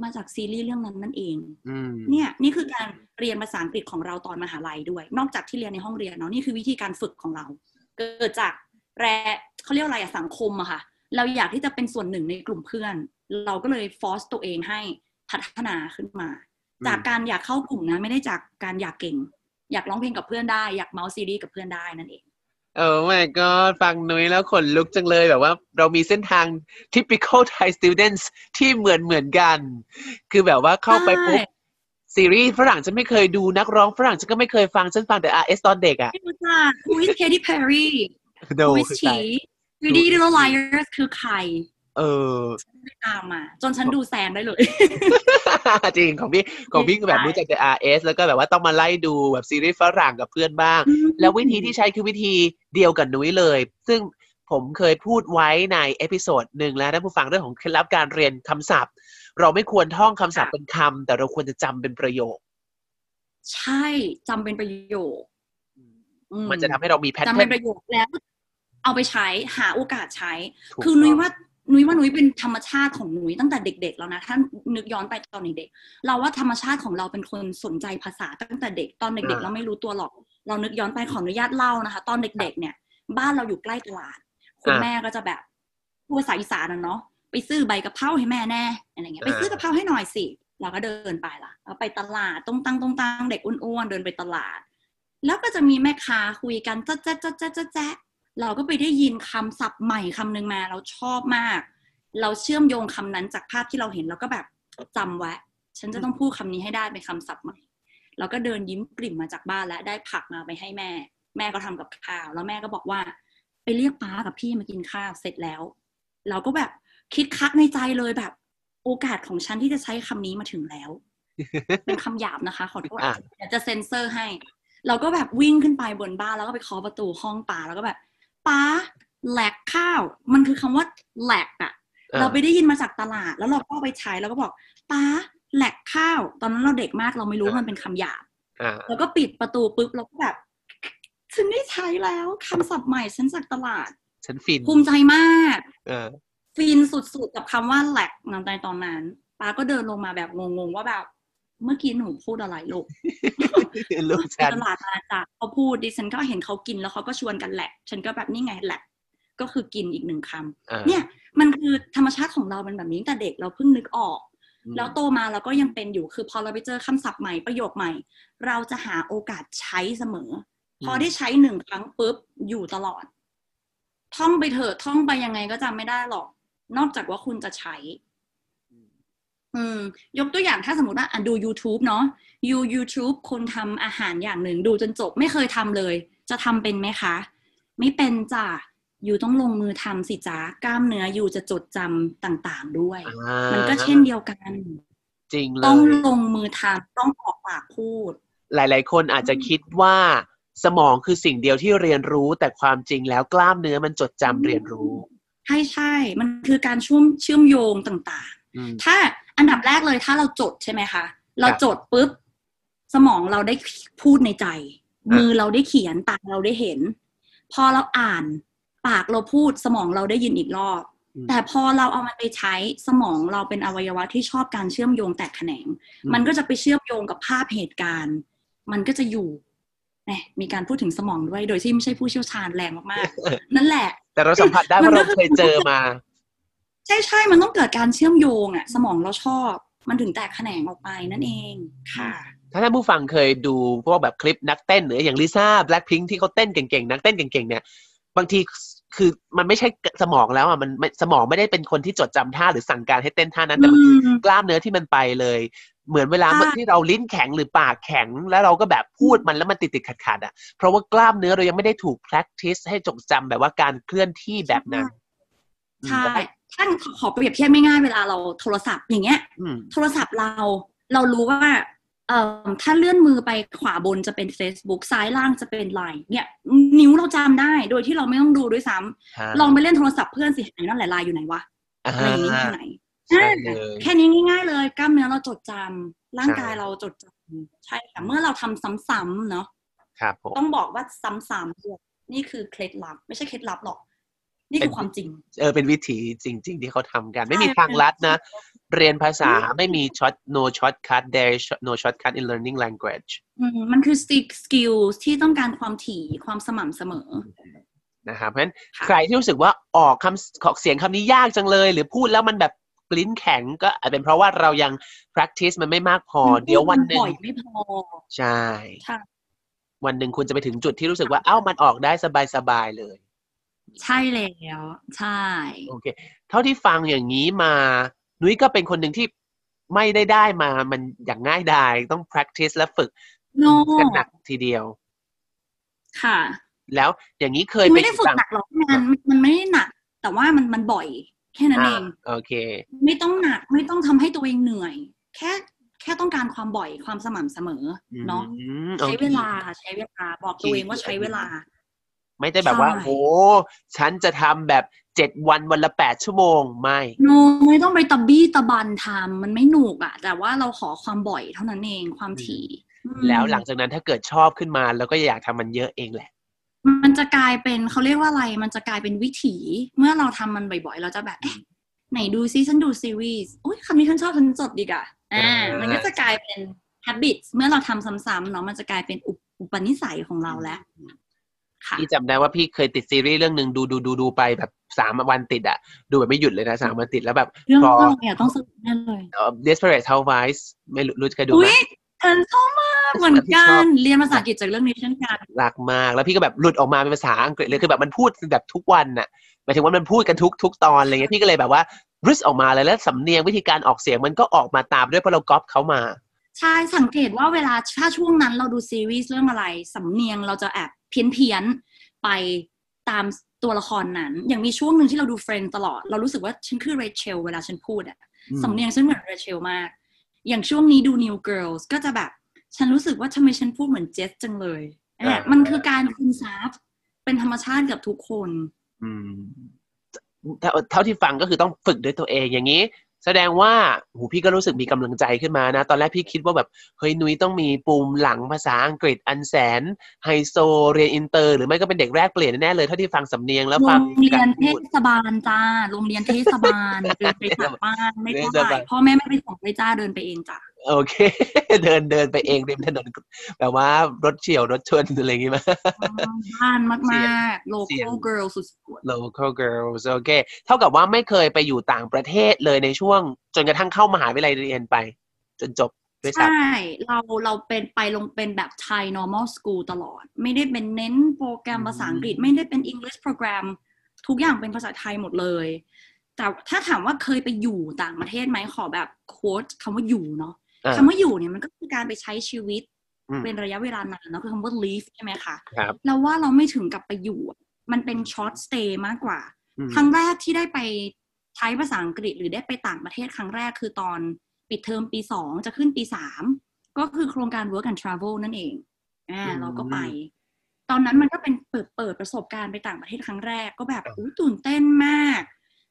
S2: มาจากซีรีส์เรื่องนั้นนั่นเอง
S1: อืม
S2: เนี่ยนี่คือการเรียนภาษาอังกฤษของเราตอนมหาลัยด้วย นอกจากที่เรียนในห้องเรียนเนาะนี่คือวิธีการฝึกของเรา เกิดจากแรงเขาเรียกว่าอะไรอะสังคมอะค่ะ เราอยากที่จะเป็นส่วนหนึ่งในกลุ่มเพื่อน เราก็เลยฟอสตัวเองให้พัฒนาขึ้นมา จากการอยากเข้ากลุ่มนะไม่ได้จากการอยากเก่ง อยากร้องเพลงกับเพื่อนได้ อยากเมาส์ซีรีส์กับเพื่อนได้นั่นเอง
S1: โอ้ my god ฟังนุ้ยแล้วขนลุกจังเลยแบบว่า เรามีเส้นทาง typical Thai students ที่เหมือนเหมือนกัน คือแบบว่าเข้าไปปุ๊บ
S2: ใช่
S1: ซีรีส์ฝรั่งฉันไม่เคยดูนักร้องฝรั่งฉันก็ไม่เคยฟัง ฉันฟังแต่ RS ตอนเด็กอะ
S2: ไม่รู้จัก Who is Katy Perry
S1: โด
S2: Who is she Pretty Little Liars คือใคร
S1: เออ
S2: ไม่ตามมาจนฉันดูแซงได้เลย
S1: จริงของพี่ของพี่คือแบบ
S2: ใช่
S1: รู้จักแต่ RS แล้วก็แบบว่าต้องมาไล่ดูแบบซีรีส์ฝรั่งกับเพื่อนบ้าง แล้ววิธีที่ใช้คือวิธีเดียวกับนุ้ยเลย ซึ่งผมเคยพูดไว้ใน episode หนึ่งแล้วท่านผู้ฟังเรื่องของเคล็ดลับการเรียนคำศัพท์ เราไม่ควรท่องคำศัพท์เป็นคำแต่เราควรจะจำเป็นประโยค
S2: ใช่จำเป็นประโยคอื
S1: มันจะทำให้เรามี pattern
S2: จำ
S1: เป็
S2: นประโยคแล้วเอาไปใช้หาโอกาสใช้
S1: ถูก
S2: คือนุ้ย
S1: ต้อง
S2: ว่า นุ้ยว่านุ้ยเป็นธรรมชาติของนุ้ยตั้งแต่เด็ก ๆ แล้วนะถ้านึกย้อนไปตอนเด็กๆเราว่าธรรมชาติของเราเป็นคนสนใจภาษาตั้งแต่เด็กตอนเด็กๆเราไม่รู้ตัวหรอก เรานึกย้อนไปขออนุญาตเล่านะคะ ตอนเด็ก ๆ เนี่ย บ้านเราอยู่ใกล้ตลาดคุณแม่ก็จะแบบพูดภาษาอีสานนะเนาะไปซื้อใบกะเพราให้แม่แน่อะไรเงี้ยไปซื้อกะเพราให้หน่อยสิเราก็เดินไปละเราไปตลาดตรงตังตรงตังเด็กอ้วนๆเดินไปตลาด แล้วก็จะมีแม่ค้าคุยกันจ๊ะจ๊ะจ๊ะจ๊ะจ๊ะจ๊ะ เราก็ไปได้ยินคำศัพท์ใหม่คำหนึ่งมา เราชอบมาก เราเชื่อมโยงคำนั้นจากภาพที่เราเห็นเราก็แบบจำไว้ฉันจะต้องพูดคำนี้ให้ได้เป็นคำศัพท์ใหม่เราก็เดินยิ้มกลิ่มมาจากบ้านแล้วได้ผักมาไปให้แม่ แม่ก็ทำกับข้าว แล้วแม่ก็บอกว่า ไปเรียกป้ากับพี่มากินข้าวเสร็จแล้ว เราก็แบบคิดคักในใจเลยแบบ โอกาสของฉันที่จะใช้คำนี้มาถึงแล้ว เป็นคำหยาบนะคะ ขอโทษ
S1: อะ
S2: เดี๋ยวจะเซ็นเซอร์ให้ เราก็แบบวิ่งขึ้นไปบนบ้านแล้วก็ไปเคาะประตูห้องป้าแล้วก็แบบ ป้าแหลกข้าว มันคือคำว่าแหลกอะ
S1: อ่า
S2: เราไปได้ยินมาจากตลาด แล้วเราก็เอาไปใช้แล้วก็บอกป้าแหลกข้าว ตอนนั้นเราเด็กมากเราไม่รู้ว่ามันเป็นคำหยาบ
S1: อ่า
S2: แล้วก็ปิดประตูปุ๊บเราก็แบบฉันได้ใช้แล้วคำศัพท์ใหม่ฉันจากตลาด
S1: ฉันฟิน
S2: ภูมิใจมาก
S1: เออ
S2: ฟินสุดๆกับคำว่าแหลกในตอนนั้นป้าก็เดินลงมาแบบงงๆว่าแบบ เมื่อกี้หนูพูดอะไรลูก
S1: ลูก
S2: ไป
S1: ฉัน
S2: ตลาดมาจากเขาพูดดิฉันก็เห็นเขากินแล้วเขาก็ชวนกันแหละ ฉันก็แบบนี่ไงแหละ ก็คือกินอีกหนึ่งคำ
S1: อ่า
S2: เนี่ย มันคือธรรมชาติของเราเป็นแบบนี้ตั้งแต่เด็กเราเพิ่งนึกออก
S1: อืม
S2: แล้วโตมาเราก็ยังเป็นอยู่คือพอเราไปเจอคำศัพท์ใหม่ประโยคใหม่ เราจะหาโอกาสใช้เสมอ พอได้ใช้หนึ่งครั้งปุ๊บอยู่ตลอด ท่องไปเถอะท่องไปยังไงก็จำไม่ได้หรอก นอกจากว่าคุณจะใช้ อืมยกตัวอย่างถ้าสมมติว่าอะดู YouTube เนาะยู YouTube คนทำอาหารอย่างหนึ่ง ดูจนจบไม่เคยทำเลย จะทำเป็นไหมคะ ไม่เป็นจ้ะยูต้องลงมือทำสิจ้ากล้ามเนื้อยูจะจดจำต่างๆด้วย
S1: อ่า
S2: มันก็เช่นเดียวกัน
S1: จริงเล
S2: ต้อง
S1: ย
S2: ลงมือทำต้องออกปากพูด
S1: หลายๆ คนอาจจะคิดว่าสมองคือสิ่งเดียวที่เรียนรู้แต่ความจริงแล้วกล้ามเนื้อมันจดจำเรียนรู้
S2: ใช่ใช่ มันคือการเชื่อมเชื่อมโยงต่าง
S1: อืม
S2: ๆถ้า อันดับแรกเลยถ้าเราจดใช่ไหมคะ เราจดปุ๊บ สมองเราได้พูดในใจ
S1: อะ
S2: มือเราได้เขียนตาเราได้เห็น พอเราอ่านปากเราพูดสมองเราได้ยินอีกรอบ
S1: อืม
S2: แต่พอเราเอามันไปใช้สมองเราเป็นอวัยวะที่ชอบการเชื่อมโยงแตกแขนง
S1: อืม
S2: มันก็จะไปเชื่อมโยงกับภาพเหตุการณ์ มันก็จะอยู่แหมมีการพูดถึงสมองด้วย โดยที่ไม่ใช่ผู้เชี่ยวชาญแรงมากๆ นั่นแหละ
S1: แต่เราสัมผัสได้
S2: มัน
S1: เพราะ
S2: ก็
S1: เราเคยเจอมา
S2: ใช่ใช่มันต้องเกิดการเชื่อมโยงอะสมองเราชอบ มันถึงแตกแขนงออกไปนั่นเองค่ะ
S1: ถ้าท่านผู้ฟังเคยดูพวกแบบคลิปนักเต้นหรืออย่างลิซ่าแบล็คพิงที่เขาเต้นเก่งๆ นักเต้นเก่งๆเนี่ยบางทีคือมันไม่ใช่สมองแล้วอะมันไม่สมองไม่ได้เป็นคนที่จดจำท่าหรือสั่งการให้เต้นท่านั้นแต่มันคือกล้ามเนื้อที่มันไปเลย เหมือนเวลา
S2: ใช่
S1: ที่เราลิ้นแข็งหรือปากแข็ง แล้วเราก็แบบพูดมันแล้วมันติดติดขัดขัดๆอะเพราะว่ากล้ามเนื้อเรายังไม่ได้ถูก practice ให้จดจำแบบว่าการเคลื่อนที่แบบนั้น
S2: ใช่ ท่านขอเปรียบเทียบไม่ง่ายๆเวลาเราโทรศัพท์อย่างเงี้ย
S1: อืม
S2: โทรศัพท์เราเรารู้ว่าเอ่อถ้าเลื่อนมือไปขวาบนจะเป็น Facebook ซ้ายล่างจะเป็นไลน์เนี่ย นิ้วเราจำได้โดยที่เราไม่ต้องดูด้วยซ้ำลองไปเล่นโทรศัพท์เพื่อนสิไหนนั่นแหละไลน์อยู่ไหนวะอะไรอย่างนี้อยู่ไหน
S1: ใช่เลย
S2: แค่นี้ง่าย ๆ เลยกล้ามเนื้อเราจดจำร่างกาย
S1: ใช่
S2: เราจดจำใช่ค่ะเมื่อเราทำซ้ำๆเนาะ
S1: ครับผม
S2: ต้องบอกว่าซ้ำๆด้วยนี่คือเคล็ดลับ ไม่ใช่เคล็ดลับหรอก นี่คือความจริง
S1: เออเป็นวิธีจริง ๆ ที่เขาทำกัน ไม่มีทางลัดนะ เรียนภาษาไม่มีช็อต no shortcut there is no shortcut in learning language
S2: อืมมันคือสกิลที่ต้องการความถี่ความสม่ำเสมอ
S1: นะครับเพราะฉะนั้น
S2: ค่ะ
S1: ใครที่รู้สึกว่าออกคำออกเสียงคำนี้ยากจังเลย หรือพูดแล้วมันแบบกลิ้นแข็งก็อาจเป็นเพราะว่าเรายัง practice มันไม่มากพอ เดี๋ยววันหนึ่ง
S2: บ่อยไม่พอ
S1: ใช่
S2: ใช่
S1: วันหนึ่งคุณจะไปถึงจุดที่รู้สึกว่าเอ้ามันออกได้สบายๆเลย
S2: ใช่แล้วใช่
S1: โอเค เท่าที่ฟังอย่างนี้มา นุ้ยก็เป็นคนหนึ่งที่ไม่ได้ได้มา มันอย่างง่ายดายต้อง practice และฝึก
S2: โน
S1: กันหนักทีเดียว
S2: ค่ะ
S1: แล้วอย่างนี้เคย
S2: ไม่ได้ฝึก
S1: ต่าง
S2: หนักหรอกงานมันไม่ได้หนัก แต่ว่ามันมันบ่อย แค่นั้นเอง
S1: โอเค
S2: ไม่ต้องหนักไม่ต้องทำให้ตัวเองเหนื่อย แค่แค่ต้องการความบ่อยความสม่ำเสมอเนาะ
S1: อืม
S2: ใช้
S1: โอค
S2: เวลาใช้เวลาบอกตัวเองว่าใช้เวลา
S1: ไม่ได้แบบว่า
S2: ใช่
S1: โอ้ฉันจะทำแบบเจ็ดวันวันละแปดชั่วโมงไม่
S2: โนไม่ต้องไปตะบี้ตะบันทำมันไม่หนุกอะแต่ว่าเราขอความบ่อยเท่านั้นเองความถี่อืม
S1: แล้วหลังจากนั้นถ้าเกิดชอบขึ้นมาแล้วก็อยากทำมันเยอะเองแหละ
S2: มันจะกลายเป็นเขาเรียกว่าอะไร มันจะกลายเป็นวิถี เมื่อเราทำมันบ่อยๆ เราจะแบบเอ๊ะไหนดูซิฉันดูซีรีส์อุ้ยคำนี้ฉันชอบฉันจดดีกอะอ่า
S1: อ่ามั
S2: มันก็จะกลายเป็น habit เมื่อเราทำซ้ำๆเนาะมันจะกลายเป็นอุปอุปนิสัยของเราแล้วค่ะ
S1: พี่จำได้ว่าพี่เคยติดซีรีส์เรื่องหนึ่งดูดูดูดูไปแบบสามวันติดอะดูแบบไม่หยุดเลยนะสามวันติดแล้วแบบ
S2: เรื่อง
S1: พอ
S2: อะไรอะต้องสรุปแน่เลย
S1: เอ่อ Desperate Housewives ไม่รู้รู้เคยดู
S2: อุ้
S1: ไหม
S2: ยฉันชอบมากเหมือน
S1: ที่
S2: กั
S1: ชอบ
S2: นเรียนภาษาอังกฤษจากเรื่องนี้เช่นกัน
S1: รักมาก แล้วพี่ก็แบบหลุดออกมาเป็นภาษาอังกฤษเลยคือแบบมันพูดแบบทุกวันน่ะหมายถึงว่ามันพูดกันทุกทุกตอนอะไรเงี้ยพี่ก็เลยแบบว่า release ออกมาเลยแล้วสำเนียงวิธีการออกเสียงมันก็ออกมาตามด้วยเพราะเราก๊อปเขามา
S2: ใช่สังเกตว่าเวลาถ้าช่วงนั้นเราดูซีรีส์เรื่องอะไร สำเนียงเราจะแอบเพี้ยนเพี้ยนๆไปตามตัวละครนั้น อย่างมีช่วงหนึ่งที่เราดู Friends ตลอด เรารู้สึกว่าฉันคือเรเชลเวลาฉันพูดอะ
S1: อืม
S2: สำเนียงฉันเหมือนเรเชลมาก อย่างช่วงนี้ดู New Girls ก็จะแบบ ฉันรู้สึกว่าทำไมฉันพูดเหมือนเจสจังเลยแอบมันคือการคืนซับเป็นธรรมชาติกับทุกคน
S1: อืมเท่าเท่าที่ฟังก็คือต้องฝึกด้วยตัวเองอย่างนี้ แสดงว่าหูพี่ก็รู้สึกมีกำลังใจขึ้นมานะ ตอนแรกพี่คิดว่าแบบเฮ้ยนุ้ยต้องมีปุ่มหลังภาษาอังกฤษอันแสนไฮโซเรียนอินเตอร์ หรือไม่ก็เป็นเด็กแรกเปลี่ยนแน่ๆเลยเท่าที่ฟังสำเนียงแล้ว
S2: โร
S1: ฟัง
S2: งเรีย
S1: กานร
S2: เท
S1: พูด
S2: ศบาลจ้าโรงเรียนเทศบาลเดินไปกลับบ้านไม่
S1: เท
S2: เท่า
S1: ศ
S2: ไห
S1: บา
S2: ร่
S1: ล
S2: พ่อแม่ไม่ไปส่งเลยจ้าเดินไปเองจ้ะ
S1: โอเค เดินเดินไปเองริมถนนแบบว่ารถเฉียวรถชนอะไรอย่างงี้มั้ย
S2: บ้านม
S1: เสียงา
S2: กๆ
S1: เสียง
S2: local girl สุด
S1: local girls โอเค เท่ากับว่าไม่เคยไปอยู่ต่างประเทศเลยในช่วง จนกระทั่งเข้ามหาวิทยาลัยเรียนไป จนจบด้วย
S2: ๆ
S1: ซ้
S2: ใช่เราเราเป็นไปลงเป็นแบบไทย normal school ตลอด ไม่ได้เป็นเน้นโปรแกรมภาษาอังกฤษ ไม่ได้เป็น English program ทุกอย่างเป็นภาษาไทยหมดเลยแต่ถ้าถามว่าเคยไปอยู่ต่างประเทศไหมขอแบบโค้ดคำว่าอยู่เนาะำ
S1: อ่า
S2: คำว่าอยู่เนี่ยมันก็คือการไปใช้ชีวิต
S1: อืม
S2: เป็นระยะเวลานานเนาะคือคำว่า live ใช่ไหมคะ
S1: ครับ
S2: เราว่าเราไม่ถึงกับไปอยู่อะมันเป็น short stay มากกว่า
S1: อืม
S2: ครั้งแรกที่ได้ไปใช้ภาษาอังกฤษหรือได้ไปต่างประเทศครั้งแรกคือตอนปิดเทอมปีสองจะขึ้นปีสามก็คือโครงการ work and travel นั่นเองอ่า
S1: อืม
S2: เราก็ไป ตอนนั้นมันก็เป็นเปิดเปิดประสบการณ์ไปต่างประเทศครั้งแรกก็แบบอู้ตื่นเต้นมาก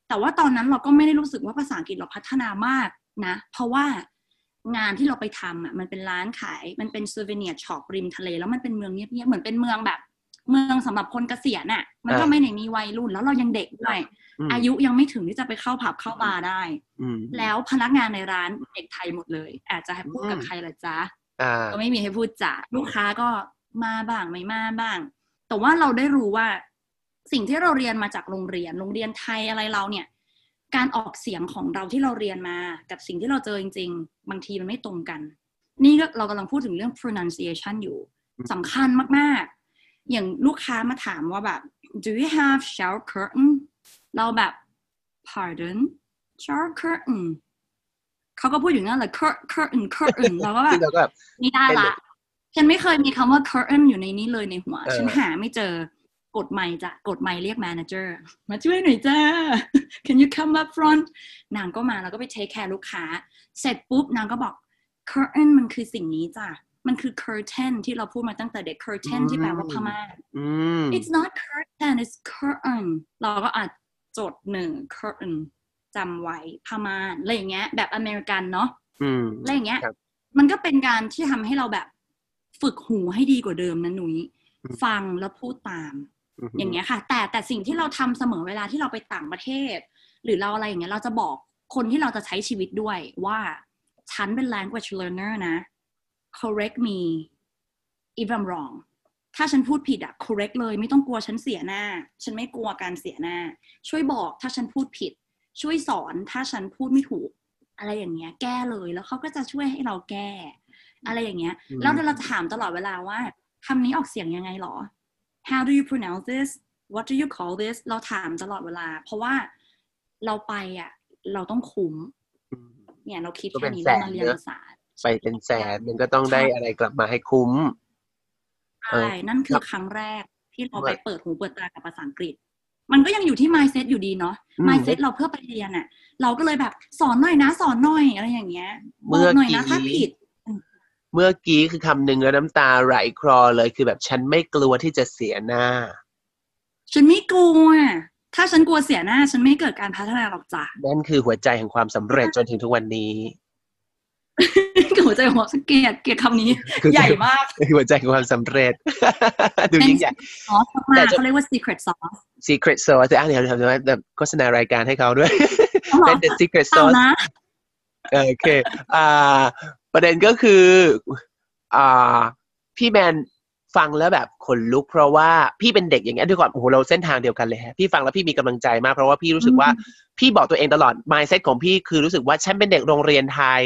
S2: แต่ว่าตอนนั้นเราก็ไม่ได้รู้สึกว่าภาษาอังกฤษเราพัฒนามากนะ เพราะว่า งานที่เราไปทำอะมันเป็นร้านขาย มันเป็น souvenir shop ริมทะเล แล้วมันเป็นเมืองเงียบๆเหมือนเป็นเมืองแบบ เมืองสำหรับคนเกษียณอะ มันก็
S1: อ่า
S2: ไม่ได้มีวัยรุ่น แล้วเรายังเด็กด้วย
S1: ม
S2: อายุยังไม่ถึงที่จะไปเข้าผับเข้าบาร์ได้
S1: อืม
S2: แล้วพนักงานในร้านเด็กไทยหมดเลย อาจจะให้พูดกับ
S1: อืม
S2: ใครล่ะจ๊ะ
S1: อ่า
S2: ก็ไม่มีให้พูดจ้ะลูกค้าก็มาบ้างไม่มาบ้าง แต่ว่าเราได้รู้ว่า สิ่งที่เราเรียนมาจากโรงเรียนโรงเรียนไทยอะไรเราเนี่ย การออกเสียงของเราที่เราเรียนมากับสิ่งที่เราเจอจริง ๆ บางทีมันไม่ตรงกัน นี่ก็เรากำลังพูดถึงเรื่อง pronunciation อยู่
S1: อืม
S2: สำคัญมากๆ อย่างลูกค้ามาถามว่าแบบ do you have shower curtain เราแบบ pardon shower curtain เขาก็พูดอยู่นั่นแหละ cur- curtain curtain เราก็แบ
S1: ซึ่
S2: บ
S1: งเราก็แบบ
S2: ไม่ได้
S1: ไม่เล
S2: ละ
S1: ย
S2: ฉันไม่เคยมีคำว่า curtain อยู่ในนี้เลยในหัว
S1: เออ
S2: ฉันหาไม่เจอ กดไมค์จ้ะกดไมค์เรียก manager มาช่วยหน่อยจ้า can you come up front นางก็มาแล้วก็ไป take care ลูกค้า เสร็จปุ๊บนางก็บอก curtain มันคือสิ่งนี้จ้ะมันคือ curtain ที่เราพูดมาตั้งแต่เด็ก curtain ที่แปลว่าผ้าม่าน
S1: อืม
S2: it's not curtain it's curtain เราก็อาจจดหนึ่ง curtain จำไว้ผ้าม่านอะไรอย่างเงี้ย แบบอเมริกันเนาะ
S1: อืม
S2: อะไรอย่างเงี้ย
S1: ครับ
S2: มันก็เป็นการที่ทำให้เราแบบฝึกหูให้ดีกว่าเดิมนะหนุย
S1: อืม
S2: ฟังแล้วพูดตาม อย่างเงี้ยค่ะ แต่แต่สิ่งที่เราทำเสมอเวลาที่เราไปต่างประเทศ หรือเราอะไรอย่างเงี้ยเราจะบอกคนที่เราจะใช้ชีวิตด้วยว่าฉันเป็น language learner นะ correct me if I'm wrong ถ้าฉันพูดผิดอะ correct เลย ไม่ต้องกลัวฉันเสียหน้า ฉันไม่กลัวการเสียหน้า ช่วยบอกถ้าฉันพูดผิด ช่วยสอนถ้าฉันพูดไม่ถูก อะไรอย่างเงี้ย แก้เลยแล้วเขาก็จะช่วยให้เราแก้ อะไรอย่างเงี้ย
S1: อืม
S2: แล้วเราถามตลอดเวลาว่าคำนี้ออกเสียงยังไงหรอ how do you pronounce this what do you call this เราถามตลอดเวลา เพราะว่าเราไปอะ เราต้องคุ้ม
S1: อืม
S2: เนี่ยเราคิด
S1: ก็เป็
S2: แค่
S1: น
S2: นี้
S1: แสน
S2: เรามาเรียน
S1: เนอะ
S2: ภาษา
S1: ไปเป็นแสนมันก็ต้องได้อะไรกลับมาให้คุ้มเอ
S2: ใช่
S1: อ
S2: นั่นคื
S1: ครั
S2: อบครั้งแรกที่เราไปเปิดหูเปิดตากับภาษาอังกฤษ มันก็ยังอยู่ที่ mindset อยู่ดีเนาะ
S1: อืม
S2: mindset เราเพื่อไปเรียนอะ เราก็เลยแบบสอนหน่อยนะ สอนหน่อยอะไรอย่างเงี้ยบ
S1: เมื่
S2: อ
S1: อก
S2: หน่อยนะ
S1: กี้
S2: ถ้าผิด
S1: เมื่อกี้คือคำหนึ่งแล้วน้ำตาไหลคลอเลยคือแบบฉันไม่กลัวที่จะเสียหน้า
S2: ฉันไม่กลัว ถ้าฉันกลัวเสียหน้า ฉันไม่เกิดการพัฒนาหรอกจ้ะ
S1: นั่นคือหัวใจแห่งความสำเร็จจนถึงทุกวันนี้
S2: หัวใจหัวเกลียดเกลียดคำนี้
S1: คือ
S2: ใหญ่มาก
S1: หัวใจแห่งความสำเร็จ ดูยิ่งใหญ่
S2: ซอสมา
S1: แต่
S2: ก
S1: จะ
S2: เขาเรียกว่า secret sauce
S1: secret sauce อะเดี๋ยวเดี๋ยวเดี๋ยวแบบโฆษณารายการให้เขาด้วย
S2: เอาเหรอ
S1: เป็น the secret
S2: เอา
S1: sauce
S2: นะ
S1: โอเค อ่า ประเด็นก็คืออ่าพี่แมนฟังแล้วแบบขนลุก เพราะว่าพี่เป็นเด็กอย่างเงี้ยด้วยก่อนโอ้โหเราเส้นทางเดียวกันเลยฮะพี่ฟังแล้วพี่มีกำลังใจมาก เพราะว่าพี่รู้สึกว่าพี่บอกตัวเองตลอด mindset ของพี่คือรู้สึกว่าฉันเป็นเด็กโรงเรียนไทย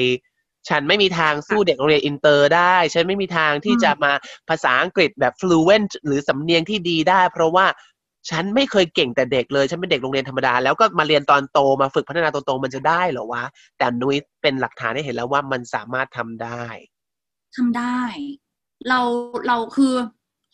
S1: ฉันไม่มีทางสู้เด็กโรงเรียนอินเตอร์ได้ ฉันไม่มีทางที่
S2: อืม
S1: จะมาภาษาอังกฤษแบบ fluent หรือสำเนียงที่ดีได้ เพราะว่า ฉันไม่เคยเก่งแต่เด็กเลย ฉันเป็นเด็กโรงเรียนธรรมดา แล้วก็มาเรียนตอนโตมาฝึกพัฒนาตอนโตมันจะได้เหรอวะ แต่นุ้ยเป็นหลักฐานให้เห็นแล้วว่ามันสามารถทำได้
S2: ทำได้ เราเราคือ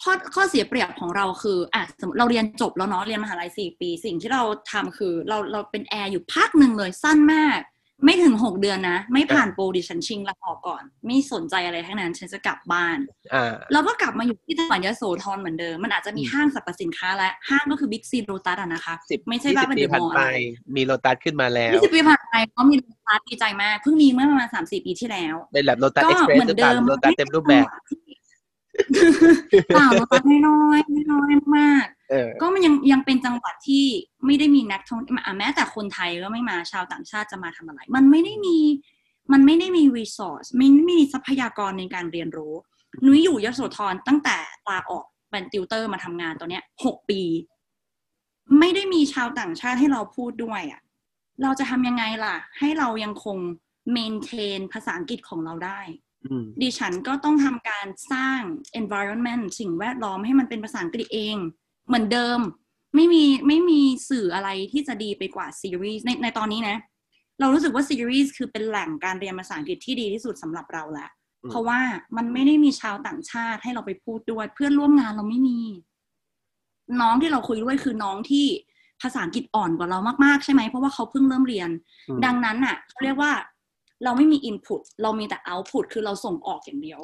S2: ข้อข้อเสียเปรียบของเราคืออะสมมติเราเรียนจบแล้วเนาะเรียนมหาลัยสี่ปี สิ่งที่เราทำคือ เราเราเป็นแอร์อยู่พักหนึ่งเลยสั้นมาก ไม่ถึงหกเดือนนะ ไม่ผ่านโปรดิฉันชิงลาออกก่อน ไม่สนใจอะไรทั้งนั้น ฉันจะกลับบ้าน
S1: อ่า
S2: เราก็กลับมาอยู่ที่จังหวัดยโสธรเหมือนเดิม มันอาจจะมี
S1: อืม
S2: ห้างสรรพสินค้าและห้างก็คือบิ๊กซีโรตัสอะนะคะ
S1: สิบ
S2: ไม่ใช่
S1: ยี่
S2: ว่า
S1: สิบ
S2: เป็น
S1: ปี
S2: เดอะ
S1: ผ่าน
S2: มอลล์
S1: ไป
S2: อะไร
S1: มีโลตัสขึ้นมาแล้ว
S2: ยี่สิบปีผ่านไปก็มีโรตัสดีใจมาก เพิ่งมีเมื่อประมาณสามสี่ปีที่แล้ว
S1: เป็นแบบโลตัส
S2: ก็
S1: เอ็กซ์เพร
S2: เห
S1: ส
S2: มือน
S1: หรือเปล่า
S2: เดิม
S1: โลตัสเต็มรูปแบบ
S2: เปล่าโรตัสน้อยๆน้อยๆมาก
S1: เออ
S2: ก็มันยังยังเป็นจังหวัดที่ไม่ได้มีนักท่องอะแม้แต่คนไทยก็ไม่มาชาวต่างชาติจะมาทำอะไร มันไม่ได้มีมันไม่ได้มี resource ไม่ไม่มีทรัพยากรในการเรียนรู้นุ้ยอยู่ยโสธรตั้งแต่ลาออกเป็นติวเตอร์มาทำงานตอนเนี้ยหกปี ไม่ได้มีชาวต่างชาติให้เราพูดด้วยอะ่ะ เราจะทำยังไงล่ะ ให้เรายังคง maintain ภาษาอังกฤษของเราได้
S1: อืม
S2: ดิฉันก็ต้องทำการสร้าง environment สิ่งแวดล้อมให้มันเป็นภาษาอังกฤษเอง เหมือนเดิม ไม่มีไม่มีสื่ออะไรที่จะดีไปกว่าซีรีส์ในในตอนนี้นะ เรารู้สึกว่าซีรีส์คือเป็นแหล่งการเรียนภาษาอังกฤษที่ดีที่สุดสำหรับเราแหละ
S1: อืม
S2: เพราะว่ามันไม่ได้มีชาวต่างชาติให้เราไปพูดด้วย เพื่อนร่วมงานเราไม่มี น้องที่เราคุยด้วยคือน้องที่ภาษาอังกฤษอ่อนกว่าเรามากๆใช่ไหมเพราะว่าเขาเพิ่งเริ่มเรียน
S1: อืม
S2: ดังนั้นน่ะเขาเรียกว่าเราไม่มีอินพุตเรามีแต่เอาพุตคือเราส่งออกอย่างเดียว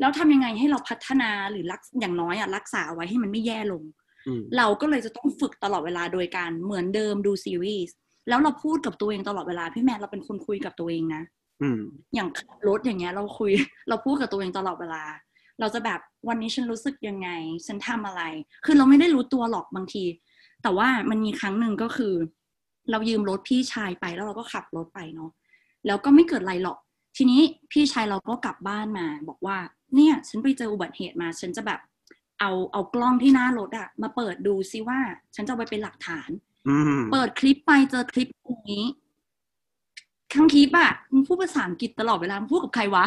S2: แล้วทำยังไงให้เราพัฒนาหรือรักอย่างน้อยอะรักษาไว้ให้มันไม่แย่ลง
S1: อืม
S2: เราก็เลยจะต้องฝึกตลอดเวลาโดยการเหมือนเดิมดูซีรีส์แล้วเราพูดกับตัวเองตลอดเวลาพี่แมนเราเป็นคนคุยกับตัวเองนะ
S1: อืม
S2: อย่างขับรถอย่างเงี้ย เราคุย เราพูดกับตัวเองตลอดเวลา เราจะแบบวันนี้ฉันรู้สึกยังไง ฉันทำอะไร คือเราไม่ได้รู้ตัวหรอกบางที แต่ว่ามันมีครั้งหนึ่งก็คือ เรายืมรถพี่ชายไปแล้วเราก็ขับรถไปเนาะแล้วก็ไม่เกิดอะไรหรอก ทีนี้พี่ชายเราก็กลับบ้านมา บอกว่า เนี่ย ฉันไปเจออุบัติเหตุมา ฉันจะแบบ เอาเอากล้องที่หน้ารถอะมาเปิดดูซิว่า ฉันจะเอาไปเป็นหลักฐาน
S1: อืม
S2: เปิดคลิปไปเจอคลิปตรงนี้ทั้งคลิปอะมึงพูดภาษาอังกฤษตลอดเวลามึงพูดกับใครวะ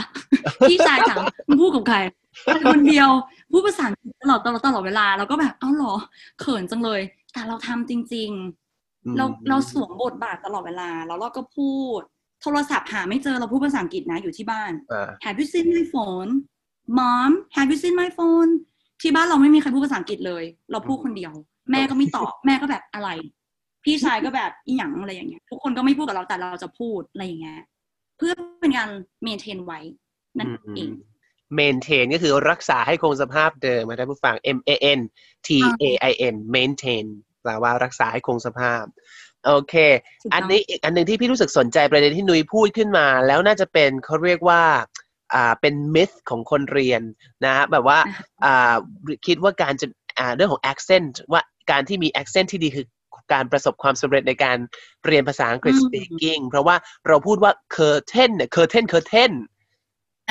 S2: พี่ชายถามมึงพูดกับใครคนเดียวพูดภาษาอังกฤษตลอดตลอดตลอดเวลาเราก็แบบเอ้าเหรอ เขินจังเลย แต่เราทำจริง ๆ เราเราสวมบทบาทตลอดเวลา แล้วเราก็พูด โทรศัพท์หาไม่เจอเราพูดภาษาอังกฤษนะอยู่ที่บ้าน
S1: อ่า
S2: Have you seen my phone Mom Have you seen my phone ที่บ้านเราไม่มีใครพูดภาษาอังกฤษเลย เราพูดคนเดียว แม่ก็ไม่ตอบแม่ก็แบบอะไร พี่ชายก็แบบอีหยังอะไรอย่างเงี้ยทุกคนก็ไม่พูดกับเราแต่เราจะพูดอะไรอย่างเงี้ยเพื่อเป็นการ maintain ไว้นั่นเอง
S1: maintain ก็คือรักษาให้คงสภาพเดิมนะท่านผู้ฟัง M A N T A I N maintain แปลว่ารักษาให้คงสภาพ โอเค
S2: ถูกต้อง
S1: อันนี้อีกอันหนึ่งที่พี่รู้สึกสนใจประเด็นที่นุ้ยพูดขึ้นมา แล้วน่าจะเป็นเขาเรียกว่า อ่าเป็นมิธของคนเรียนนะฮะแบบว่าอ่าคิดว่าการจะอ่าเรื่องของ accent ว่าการที่มี accent ที่ดีคือการประสบความสำเร็จในการเรียนภาษาอังกฤษ
S2: อืม
S1: speaking เพราะว่าเราพูดว่า curtain เนี่ย curtain curtain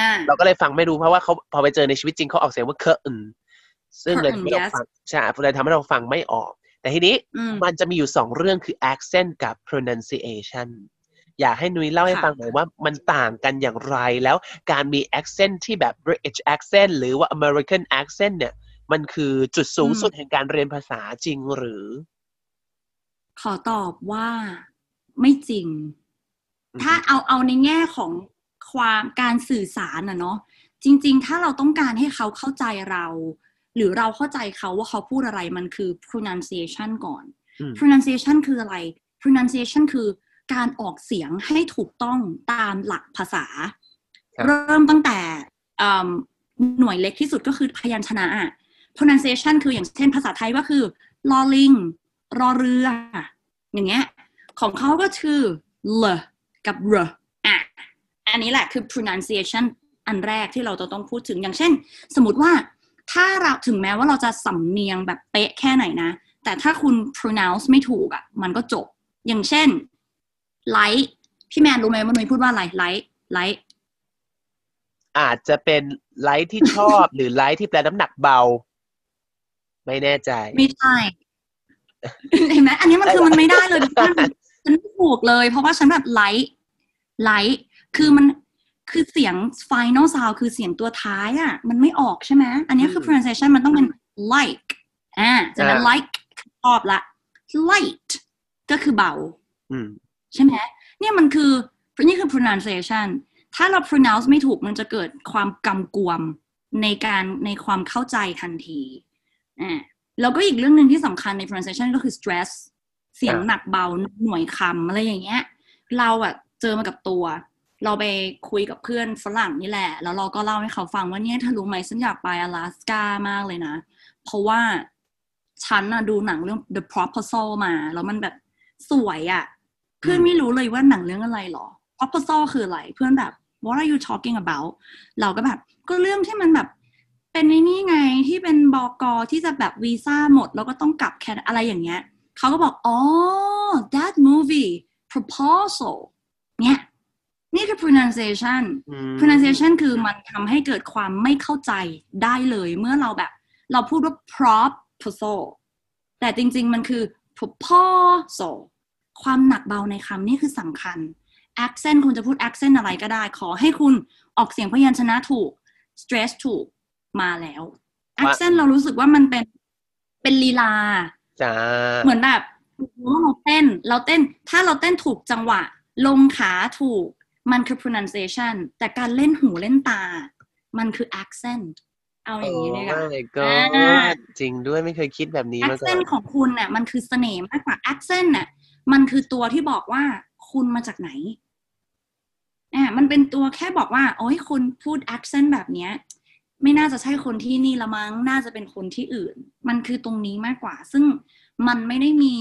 S2: อ่า
S1: เราก็เลยฟังไม่รู้เพราะว่าเขาพอไปเจอในชีวิตจริงเขาออกเสียงว่า curtain ซึ่งเลยทำ
S2: Curtain
S1: ให้เรา
S2: yes
S1: ฟังใช่เลยทำให้เราฟังไม่ออก แต่ทีนี้
S2: อืม
S1: มันจะมีอยู่สองเรื่องคือ accent กับ pronunciation อยากให้นุ้ยเล่าให้
S2: ค่ะ
S1: ฟังหน่อยว่ามันต่างกันอย่างไรแล้วการมี accent ที่แบบ British accent หรือว่า American accent เนี่ย มันคือจุดสูงสุดแห่งการเรียนภาษาจริงหรือ
S2: ขอตอบว่าไม่จริง
S1: อืม
S2: ถ้าเอาเอาในแง่ของความการสื่อสารนะเนาะจริง ๆ ถ้าเราต้องการให้เขาเข้าใจเรา หรือเราเข้าใจเขาว่าเขาพูดอะไรมันคือ pronunciation ก่อน
S1: อืม
S2: pronunciation คืออะไร pronunciation คือ การออกเสียงให้ถูกต้องตามหลักภาษา
S1: ครับ
S2: เริ่มตั้งแต่อืมหน่วยเล็กที่สุดก็คือพยัญชนะอะ pronunciation คืออย่างเช่นภาษาไทยก็คือลอลิงรอเรือ อย่างเงี้ย ของเขาก็คือ l กับ r อะอันนี้แหละคือ pronunciation อันแรกที่เราจะต้องพูดถึงอย่างเช่น สมมติว่าถ้าเราถึงแม้ว่าเราจะสำเนียงแบบเป๊ะแค่ไหนนะ แต่ถ้าคุณ pronounce ไม่ถูกอะ มันก็จบ อย่างเช่น light พี่แมนรู้ไหมว่านุ้ยพูดว่าอะไร light light
S1: อาจจะเป็นไลท์ที่ชอบ หรือ light ที่แปลน้ำหนักเบา ไม่แน่ใจ
S2: ไม่ใช่เห็นไหมอันนี้มันคือมันไม่ได้เลยทุกท่านฉันไม่ถูกเลย เพราะว่าฉันแบบ light light คือมันคือเสียง final sound คือเสียงตัวท้ายอะ มันไม่ออกใช่ไหมอันนี้คือ
S1: อืม
S2: pronunciation มันต้องเป็น like อ่าจากนั้น
S1: อ่า
S2: like ชอบละ light ก็คือเบา
S1: อืม
S2: ใช่ไหมเนี่ยมันคือนี่คือ pronunciation ถ้าเรา pronounce ไม่ถูกมันจะเกิดความกำกวมในการในความเข้าใจทันทีอ่าแล้วก็อีกเรื่องหนึ่งที่สำคัญใน pronunciation ก็คือ stress เสียงหนักเบาหน่วยคำอะไรอย่างเงี้ย เราอะเจอมากับตัว เราไปคุยกับเพื่อนฝรั่งนี่แหละ แล้วเราก็เล่าให้เขาฟังว่าเนี่ยเธอรู้ไหมฉันอยากไปอลาสกามากเลยนะ เพราะว่าฉันน่ะดูหนังเรื่อง The Proposal มา แล้วมันแบบสวยอะ พื่อนไม่รู้เลยว่าหนังเรื่องอะไรหรอ proposal คืออะไร เพื่อนแบบ what are you talking about เราก็แบบ ก็เรื่องที่มันแบบ เป็นในนี่ไงที่เป็นบอกอที่จะแบบวีซ่าหมด แล้วก็ต้องกลับแคนาอะไรอย่างเงี้ยเขาก็บอกอ๋อ that movie proposal เนี่ยนี่คือ pronunciation
S1: อืม
S2: pronunciation คือมันทำให้เกิดความไม่เข้าใจได้เลยเมื่อเราแบบ เราพูดว่า proposal แต่จริง ๆ มันคือ proposal ความหนักเบาในคำนี่คือสำคัญ accent คุณจะพูด accent อะไรก็ได้ ขอให้คุณออกเสียงพยัญชนะถูก stress ถูกมาแล้ว accent เรารู้สึกว่ามันเป็นเป็นลีลา
S1: จ้า
S2: เหมือนแบบเราเต้น เราเต้น ถ้าเราเต้นถูกจังหวะ ลงขาถูก มันคือ pronunciation แต่การเล่นหูเล่นตา มันคือ accent เอาอย่างนี้เลยค่ะ
S1: โอ้ my god
S2: อ่า
S1: จริงด้วยไม่เคยคิดแบบนี้มาก่อน
S2: accent ของคุณเนี่ยมันคือเสน่ห์มากกว่า accent เนี่ย มันคือตัวที่บอกว่าคุณมาจากไหนอ่ามันเป็นตัวแค่บอกว่า โอ้ยคุณพูด accent แบบเนี้ย ไม่น่าจะใช่คนที่นี่ละมั้ง น่าจะเป็นคนที่อื่น มันคือตรงนี้มากกว่า ซึ่งมันไม่ได้มี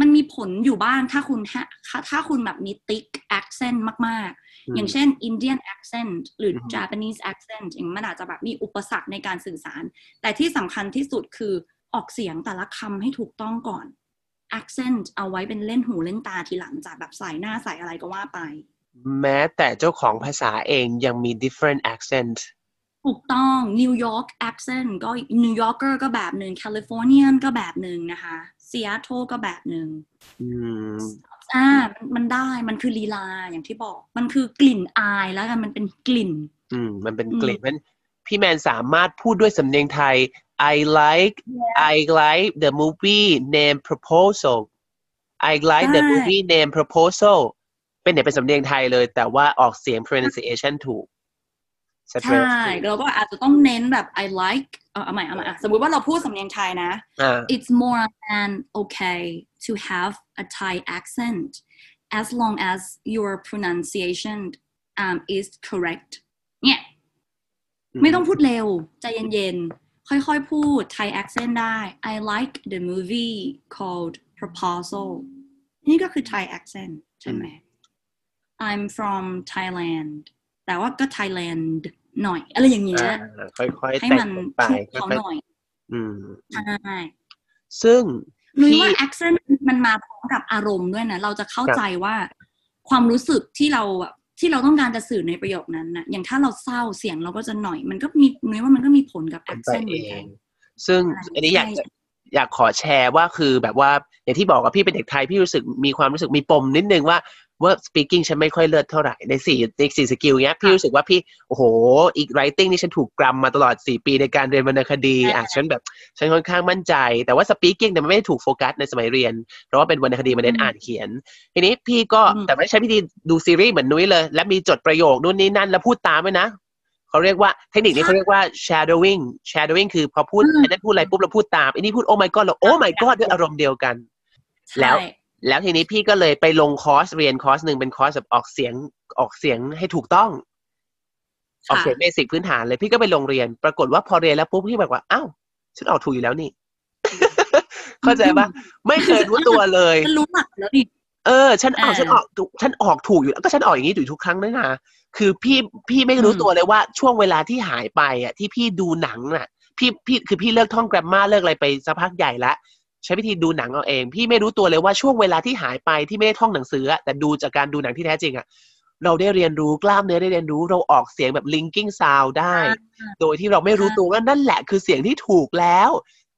S2: มันมีผลอยู่บ้าง ถ้าคุณฮะถ้าคุณแบบมีติ๊ก accent มาก ๆ อย่างเช่น Indian accent หรือ
S1: อือฮึ
S2: Japanese accent อย่างมันอาจจะแบบมีอุปสรรคในการสื่อสาร แต่ที่สำคัญที่สุดคือออกเสียงแต่ละคำให้ถูกต้องก่อน accent เอาไว้เป็นเล่นหูเล่นตาทีหลังจากแบบใส่หน้าใส่อะไรก็ว่าไป
S1: แม้แต่เจ้าของภาษาเองยังมี different accent
S2: ถูกต้อง New York accent ก็ New Yorker ก็แบบหนึ่ง Californian ก็แบบหนึ่งนะคะ Seattle ก็แบบหนึ่ง
S1: อืม
S2: อ่ามันมันได้มันคือลีลาอย่างที่บอก มันคือกลิ่นอายแล้วกันมันเป็นกลิ่น
S1: อืม มันเป็น
S2: อืม
S1: กลิ่นมันพี่แมนสามารถพูดด้วยสำเนียงไทย I like I like the movie name proposal I like the
S2: ใช่
S1: movie name proposal เป็นเนี่ยเป็นสำเนียงไทยเลย แต่ว่าออกเสียง pronunciation ถูก
S2: ใช่
S1: stress ถูก
S2: เราก็อาจจะต้องเน้นแบบ I like เอาเอาใหม่เอาใหม่อ่ะสมมุติว่าเราพูดสำเนียงไทยนะ
S1: อ่า
S2: it's more than okay to have a Thai accent as long as your pronunciation um, is correct เนี่ย ไม่ต้องพูดเร็ว ใจเย็นๆ ค่อยๆพูด Thai accent ได้ I like the movie called Proposal นี่ก็คือ Thai accent ใช่ไหม I'm from Thailand แต่ว่าก็ Thailand หน่อย อะไรอย่างเงี้ย
S1: อ่าค่อยๆ
S2: ให้
S1: แต่
S2: มัน
S1: งไป
S2: ชุบ
S1: ค่
S2: เขา
S1: อย
S2: หน่อย
S1: ๆอืม
S2: ใช่
S1: ซึ่ง
S2: นุ้ย
S1: พี่
S2: ว่า accent มันมาพร้อมกับอารมณ์ด้วยนะ เราจะเข้าใจว่าความรู้สึกที่เราแบบ ที่เราต้องการจะสื่อในประโยคนั้นนะอย่างถ้าเราเศร้าเสียงเราก็จะหน่อย มันก็มีนุ้ยว่ามันก็มีผลกับ
S1: เป็นไป
S2: accent เห
S1: เอ
S2: มือนกั
S1: ง
S2: น
S1: ซึ่งอันนี้อยากจะอยากขอแชร์ว่าคือแบบว่าอย่างที่บอกว่าพี่เป็นเด็กไทยพี่รู้สึกมีความรู้สึกมีปมนิดนึงว่า ว่า speaking ฉันไม่ค่อยเลิศเท่าไหร่ในสี่ในสี่ skill เนี้ยพี่รู้สึกว่าพี่โอ้โหอีก writing นี่ฉันถูกกรำมาตลอดสี่ปีในการเรียนวรรณคดีอะฉันแบบฉันค่อนข้างมั่นใจ แต่ว่า speaking เนี่ยมันไม่ได้ถูกโฟกัสในสมัยเรียน เพราะว่าเป็นวรรณคดีมันเน้นอ่านเขียน ทีนี้พี่ก็แต่ไม่ใช้วิธีดูซีรีส์เหมือนนุ้ยเลย และมีจดประโยคนู่นนี่นั่นแล้วพูดตามด้วยนะเขาเรียกว่าเทคนิคนี้เขาเรียกว่า shadowing shadowing คือพอพูดอันนั้นพูดอะไรปุ๊บเราพูดตามอันนี้พูด oh my god เรา oh my god ด้วยอารมณ์เดียวกัน แล้ว แล้วทีนี้พี่ก็เลยไปลงคอร์สเรียนคอร์สหนึ่งเป็นคอร์สแบบออกเสียงออกเสียงให้ถูกต้องออกเสียง basic พื้นฐานเลยพี่ก็ไปลงเรียน ปรากฏว่าพอเรียนแล้วปุ๊บพี่แบบว่าอ้าวฉันออกถูกอยู่แล้วนี่เข้าใจปะไม่เคยรู้ตัวเลย
S2: ฉันรู้หลักแล้วนี่
S1: เออ ฉันออกฉันออกฉันออกถูกอยู่แล้วก็ฉันออกอย่างนี้อยู่ทุกครั้งนั่นนะคือพี่พี่ไม่รู้ตัวเลยว่าช่วงเวลาที่หายไปอะ ที่พี่ดูหนังน่ะ พี่พี่คือพี่เลิกท่องแกรมมาเลิกอะไรไปสักพักใหญ่ละ ใช้วิธีดูหนังเอาเอง พี่ไม่รู้ตัวเลยว่าช่วงเวลาที่หายไปที่ไม่ได้ท่องหนังสือแต่ดูจากการดูหนังที่แท้จริงอะเราได้เรียนรู้กล้ามเนื้อได้เรียนรู้เราออกเสียงแบบ linking sound ได้ โดยที่เราไม่รู้ตัวว่านั่นแหละคือเสียงที่ถูกแล้ว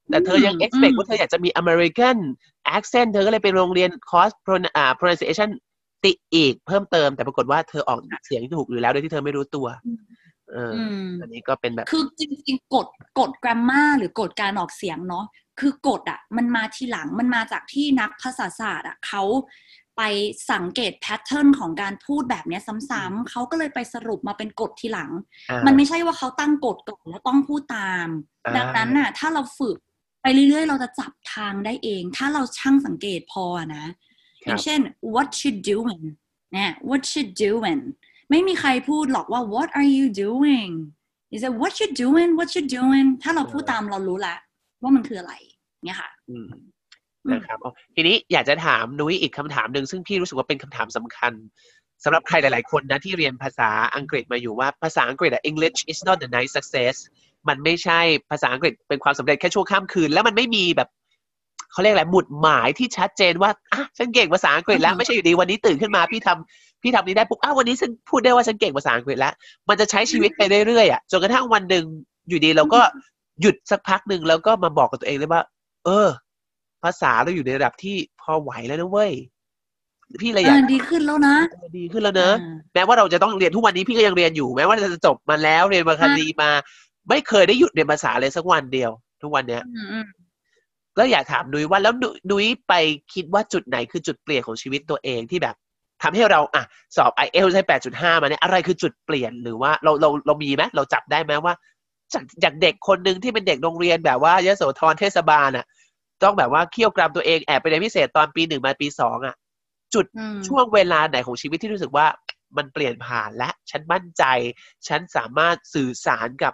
S1: แต่เธอยัง expect ว่าเธออยากจะมี American accent เธอก็เลยไปโรงเรียนคอร์ส pronunciation ติอีกเพิ่มเติม แต่ปรากฏว่าเธอออกเสียงที่ถูกอยู่แล้วโดยที่เธอไม่รู้ตัวเอออันนี้ก็เป็นแบบ
S2: คือจริงๆกฎกฎ grammar หรือกฎการออกเสียงเนาะ คือกฎอะมันมาทีหลังมันมาจากที่นักภาษาศาสตร์อะเขาไปสังเกตแพทเทิร์นของการพูดแบบนี้ซ้ำๆเขาก็เลยไปสรุปมาเป็นกฎทีหลัง มันไม่ใช่ว่าเขาตั้งกฎก่อนแล้วต้องพูดตาม ดังนั้นน่ะ ถ้าเราฝึกไปเรื่อยๆ เราจะจับทางได้เอง ถ้าเราช่างสังเกตพอนะ อย่างเช่น what you doing เนี่ย what you doing ไม่มีใครพูดหรอกว่า what are you doing is it what you doing what you doing ถ้าเราพูดตามเรารู้ละ ว่ามันคืออะไรเนี่ยค่ะ
S1: นะครับทีนี้อยากจะถามนุ้ยอีกคำถามหนึ่งซึ่งพี่รู้สึกว่าเป็นคำถามสำคัญสำหรับใครหลาย ๆ คนนะที่เรียนภาษาอังกฤษมาอยู่ว่าภาษาอังกฤษอะ English is not the nice success มันไม่ใช่ภาษาอังกฤษเป็นความสำเร็จแค่ชั่วข้ามคืน แล้วมันไม่มีแบบเขาเรียกอะไรหมุดหมายที่ชัดเจนว่าอะฉันเก่งภาษาอังกฤษแล้วไม่ใช่อยู่ดีวันนี้ตื่นขึ้นมาพี่ทำพี่ทำนี้ได้ปุ๊บอ้าววันนี้ฉันพูดได้ว่าฉันเก่งภาษาอังกฤษแล้ว มันจะใช้ชีวิตไปเรื่อยๆอะจนกระทั่งวันหนึ่งอยู่ดีเราก็ หยุดสักพักหนึ่งแล้วก็มาบอกกับตัวเองเลยว่า เออ ภาษาเราอยู่ในระดับที่พอไหวแล้วนะเว้ยพี่เลยอยาก
S2: ดีขึ้นแล้วนะ
S1: ดีขึ้นแล้วเนอะแม้ว่าเราจะต้องเรียนทุกวันนี้พี่ก็ยังเรียนอยู่แม้ว่าจะจบมาแล้วเรียนมาคดีมา ไม่เคยได้หยุดเรียนภาษาเลยสักวันเดียว ทุกวันเนี้ยก็อยากถามนุ้ยว่าแล้วนุ้ยไปคิดว่าจุดไหนคือจุดเปลี่ยนของชีวิตตัวเองที่แบบทำให้เราอะสอบไอเอลได้แปดจุดห้ามาเนี่ยอะไรคือจุดเปลี่ยนหรือว่าเราเราเรามีไหมเราจับได้ไหมว่า จากจากเด็กคนหนึ่งที่เป็นเด็กโรงเรียนแบบว่ายโสธรเทศบาลอะ ต้องแบบว่าเคี่ยวกรามตัวเองแอบไปเรียนพิเศษตอนปีหนึ่งมาปีสองอะ จุดช่วงเวลาไหนของชีวิตที่รู้สึกว่ามันเปลี่ยนผ่านและฉันมั่นใจ ฉันสามารถสื่อสารกับ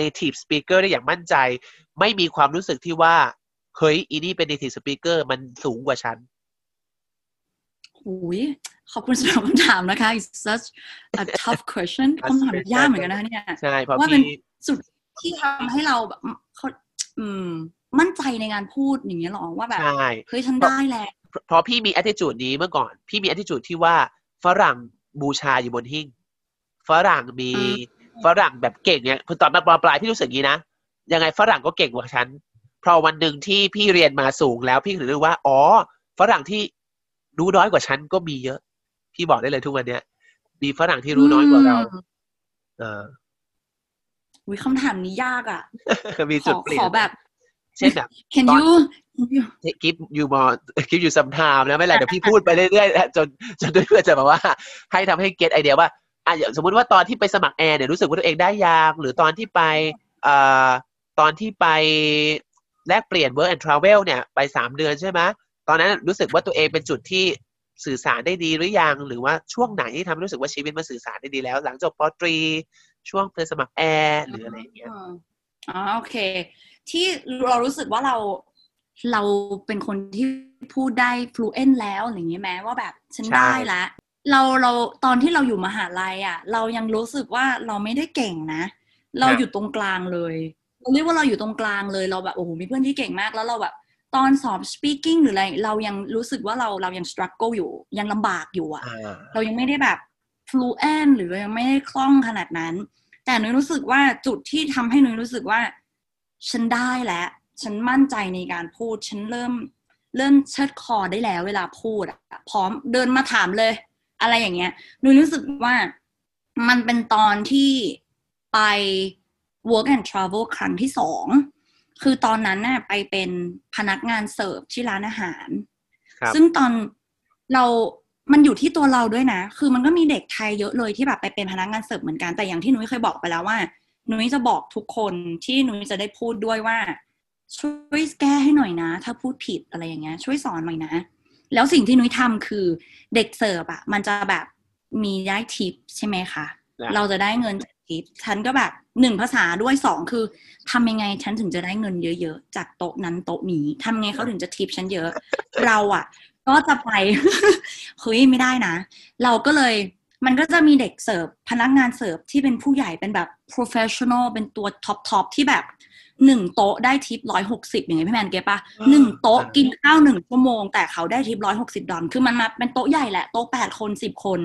S1: native speaker ได้อย่างมั่นใจ ไม่มีความรู้สึกที่ว่าเฮ้ยอีนี่เป็น native speaker มันสูงกว่าฉัน
S2: หุยขอบคุณสำหรับคำถามนะคะ it's such a tough question คำถามยากเหมือนกันนะเนี่ย
S1: ใช่เพราะ
S2: ว่าเป็น
S1: พี่
S2: สุดที่ทำให้เราแบบเขาอืม มั่นใจในการพูดอย่างเงี้ยหรอว่าแบบ
S1: ใช่
S2: เฮ้ยฉันได้แล้ว
S1: เพราะพี่มี attitude นี้เมื่อก่อน พี่มี attitude ที่ว่าฝรั่งบูชาอยู่บนหิ้งฝรั่งมี
S2: อืม
S1: ฝรั่งแบบเก่งเนี่ยคือตอนมาปลายๆพี่รู้สึกอย่างนี้นะยังไงฝรั่งก็เก่งกว่าฉันพอวันหนึ่งที่พี่เรียนมาสูงแล้วพี่ถึงรู้ว่า อ๋อ ฝรั่งที่รู้น้อยกว่าฉันก็มีเยอะ พี่บอกได้เลยทุกวันเนี้ยมีฝรั่งที่รู้น้อยกว่าเรา
S2: อืม
S1: เออ
S2: อุ้ยคำถามนี้ยากอะ
S1: มี
S2: ข
S1: จุ
S2: อ
S1: ดเปลี่ย
S2: ข
S1: น
S2: อแบบ
S1: เช่นแบบ
S2: can
S1: ตอน
S2: you can you
S1: give you more give you some time นะไม่เป็นไรเดี๋ยวพี่พูดไปเรื่อยๆจนจนเพื่อจะแบบว่า ให้ทำให้ get idea ว่าอะอย่างสมมุติว่าตอนที่ไปสมัครแอร์เนี่ยรู้สึกว่าตัวเองได้ยังหรือตอนที่ไปเอ่อตอนที่ไปแลกเปลี่ยน work and travel เนี่ยไปสามเดือนใช่ไหมตอนนั้นรู้สึกว่าตัวเองเป็นจุดที่สื่อสารได้ดีหรือยัง หรือว่าช่วงไหนที่ทำให้รู้สึกว่าชีวิตมันสื่อสารได้ดีแล้ว หลังจบปอตรี ช่วงไปสมัครแอร์หรืออะไรอย่างเงี้ย
S2: อืมอ๋อโอเค ที่เรารู้สึกว่าเราเราเป็นคนที่พูดได้ fluent แล้วอย่างนี้ไหมว่าแบบฉัน
S1: ใช่
S2: ได้ละเราเราตอนที่เราอยู่มหาลัยอะ เรายังรู้สึกว่าเราไม่ได้เก่งนะ เราอยู่ตรงกลางเลยเราเรียกว่าเราอยู่ตรงกลางเลยเราแบบโอ้โหมีเพื่อนที่เก่งมากแล้วเราแบบตอนสอบ speaking หรืออะไร เรายังรู้สึกว่าเราเรายัง struggle อยู่ยังลำบากอยู่อะ
S1: อ่า
S2: เรายังไม่ได้แบบ fluent หรือเรายังไม่ได้คล่องขนาดนั้น แต่หนุ้ยรู้สึกว่าจุดที่ทำให้หนุ้ยรู้สึกว่า ฉันได้แล้ว ฉันมั่นใจในการพูด ฉันเริ่มเริ่มเชิดคอได้แล้ว เวลาพูดอะพร้อมเดินมาถามเลย อะไรอย่างเงี้ยหนูรู้สึกว่ามันเป็นตอนที่ไป work and travel ครั้งที่สองคือตอนนั้นน่ะไปเป็นพนักงานเสิร์ฟที่ร้านอาหาร
S1: ครับ
S2: ซึ่งตอนเรา มันอยู่ที่ตัวเราด้วยนะ คือมันก็มีเด็กไทยเยอะเลยที่แบบไปเป็นพนักงานเสิร์ฟเหมือนกัน แต่อย่างที่นุ้ยเคยบอกไปแล้วว่า นุ้ยจะบอกทุกคนที่นุ้ยจะได้พูดด้วยว่า ช่วยแก้ให้หน่อยนะ ถ้าพูดผิดอะไรอย่างเงี้ย ช่วยสอนหน่อยนะ แล้วสิ่งที่นุ้ยทำคือเด็กเสิร์ฟอะมันจะแบบมีได้ทิปใช่ไหมคะ
S1: นะ
S2: เราจะได้เงินจากทิป ฉันก็แบบหนึ่งภาษาด้วยสองคือทำยังไงฉันถึงจะได้เงินเยอะๆ จากโต๊ะนั้นโต๊ะนี้ทำไงเขาถึงจะทิปฉันเยอะ เราอะ ก็จะไปเฮ้ยไม่ได้นะ เราก็เลยมันก็จะมีเด็กเสิร์ฟพนักงานเสิร์ฟที่เป็นผู้ใหญ่เป็นแบบ professional เป็นตัว top top ที่แบบหนึ่งโต๊ะได้ทิปร้อยหกสิบอย่างเงี้ยพี่แมน get ปะหนึ่งโต๊ะกินข้าวหนึ่งชั่วโมง แต่เขาได้ทิปร้อยหกสิบดอลคือมันมาเป็นโต๊ะใหญ่แหละ โต๊ะแปดคนสิบคน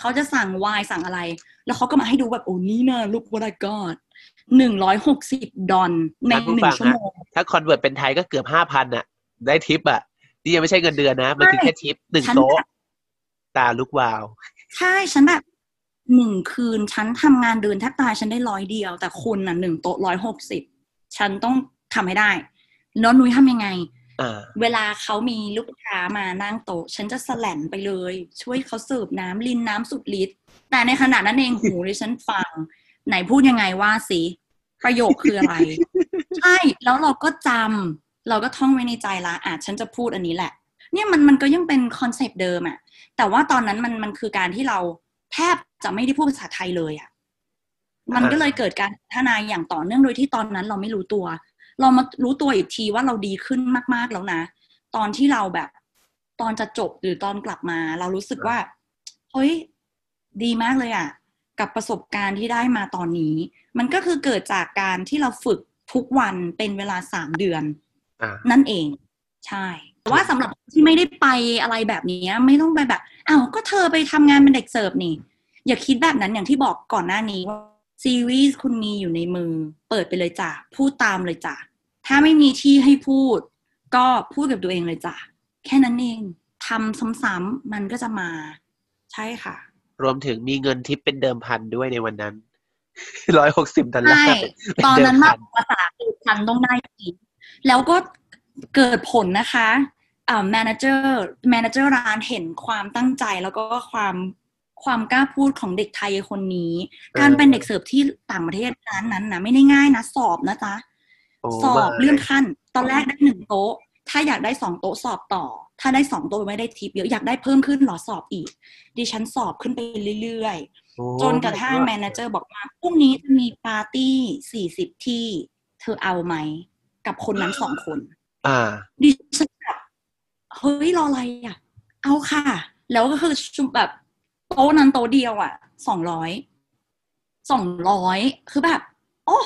S2: เขาจะสั่งไวน์สั่งอะไร แล้วเขาก็มาให้ดูแบบโอ้นี่นะ look what I got หนึ่งร้อยหกสิบดอล
S1: ท่านผู้
S2: ฟังฮะใน
S1: ห
S2: นึ่
S1: ง
S2: ชั่วโมง
S1: ถ้า convert เป็นไทยก็เกือบห้าพันอะได้ทิปอะ นี่ยังไม่ใช่เงินเดือนนะ มันคือแค่ทิปหนึ่ง
S2: ฉัน
S1: โต๊ะ
S2: แบบ
S1: ตาลุกวาว
S2: ใช่ฉันแบบหนึ่งคืนฉันทำงานเดือนแทบตายฉันได้ร้อยเดียว แต่คุณน่ะหนึ่งโต๊ะร้อยหกสิบฉันต้องทำให้ได้แล้วนุ้ยทำยังไง
S1: อ่า
S2: เวลาเขามีลูกค้ามานั่งโต๊ะฉันจะสแลนไปเลย ช่วยเขาเสิร์ฟน้ำรินน้ำสุดฤทธิ์แต่ในขณะนั้นเองหูดิฉันฟัง ไหนพูดยังไงว่าสิ ประโยคคืออะไร ใช่ แล้วเราก็จำ เราก็ท่องไว้ในใจละอะฉันจะพูดอันนี้แหละ เนี่ยมันมันก็ยังเป็นคอนเซปต์เดิมอะแต่ว่าตอนนั้นมันมันคือการที่เราแทบจะไม่ได้พูดภาษาไทยเลยอะมันก็เลยเกิดการพัฒนาอย่างต่อเนื่องโดยที่ตอนนั้นเราไม่รู้ตัว เรามารู้ตัวอีกทีว่าเราดีขึ้นมากๆแล้วนะ ตอนที่เราแบบ ตอนจะจบหรือตอนกลับมา เรารู้สึกว่าเฮ้ยดีมากเลยอะกับประสบการณ์ที่ได้มาตอนนี้ มันก็คือเกิดจากการที่เราฝึกทุกวันเป็นเวลาสามเดือน นั่นเอง ใช่แต่ว่าสำหรับคนที่ไม่ได้ไปอะไรแบบนี้ไม่ต้องไปแบบอ้าวก็เธอไปทำงานเป็นเด็กเสิร์ฟนี่ อย่าคิดแบบนั้นอย่างที่บอกก่อนหน้านี้ว่าซีรีส์คุณมีอยู่ในมือ เปิดไปเลยจ้ะพูดตามเลยจ้ะถ้าไม่มีที่ให้พูด ก็พูดกับตัวเองเลยจ้ะแค่นั้นเองทำซ้ำๆมันก็จะมา ใช่ค่ะ
S1: รวมถึงมีเงินทิปเป็นเดิมพันด้วยในวันนั้นร้อยหกสิบดอลลาร์ใช่
S2: ตอนนั้น
S1: เป็
S2: นเดิม
S1: พั
S2: มากภาษาคือฉันต้องได้ที แล้วก็เกิดผลนะคะอ่า manager manager ร้านเห็นความตั้งใจแล้วก็ความความกล้าพูดของเด็กไทยคนนี้ การเป็นเด็กเสิร์ฟที่ต่างประเทศร้านนั้นนะไม่ได้ง่ายนะ สอบนะจ๊ะ
S1: โอ้
S2: สอบ
S1: มา
S2: เลื่อนขั้น ตอนแรกได้หนึ่งโต๊ะ ถ้าอยากได้สองโต๊ะสอบต่อ ถ้าได้สองโต๊ะไม่ได้ทิปเยอะอยากได้เพิ่มขึ้นเหรอสอบอีก ดิฉันสอบขึ้นไปเรื่อยๆ
S1: โอ้
S2: จนกระทั่งแมเนเจอร์บอกว่าพรุ่งนี้จะมีปาร์ตี้สี่สิบที่ เธอเอาไหม กับคนนั้นสองคน
S1: อ่า
S2: ดิฉันแบบเฮ้ยรออะไรอะ เอาค่ะ แล้วก็คือชุบแบบโต๊ะนั้นโต๊ะเดียวอะสองร้อยสองร้อยคือแบบ โอ้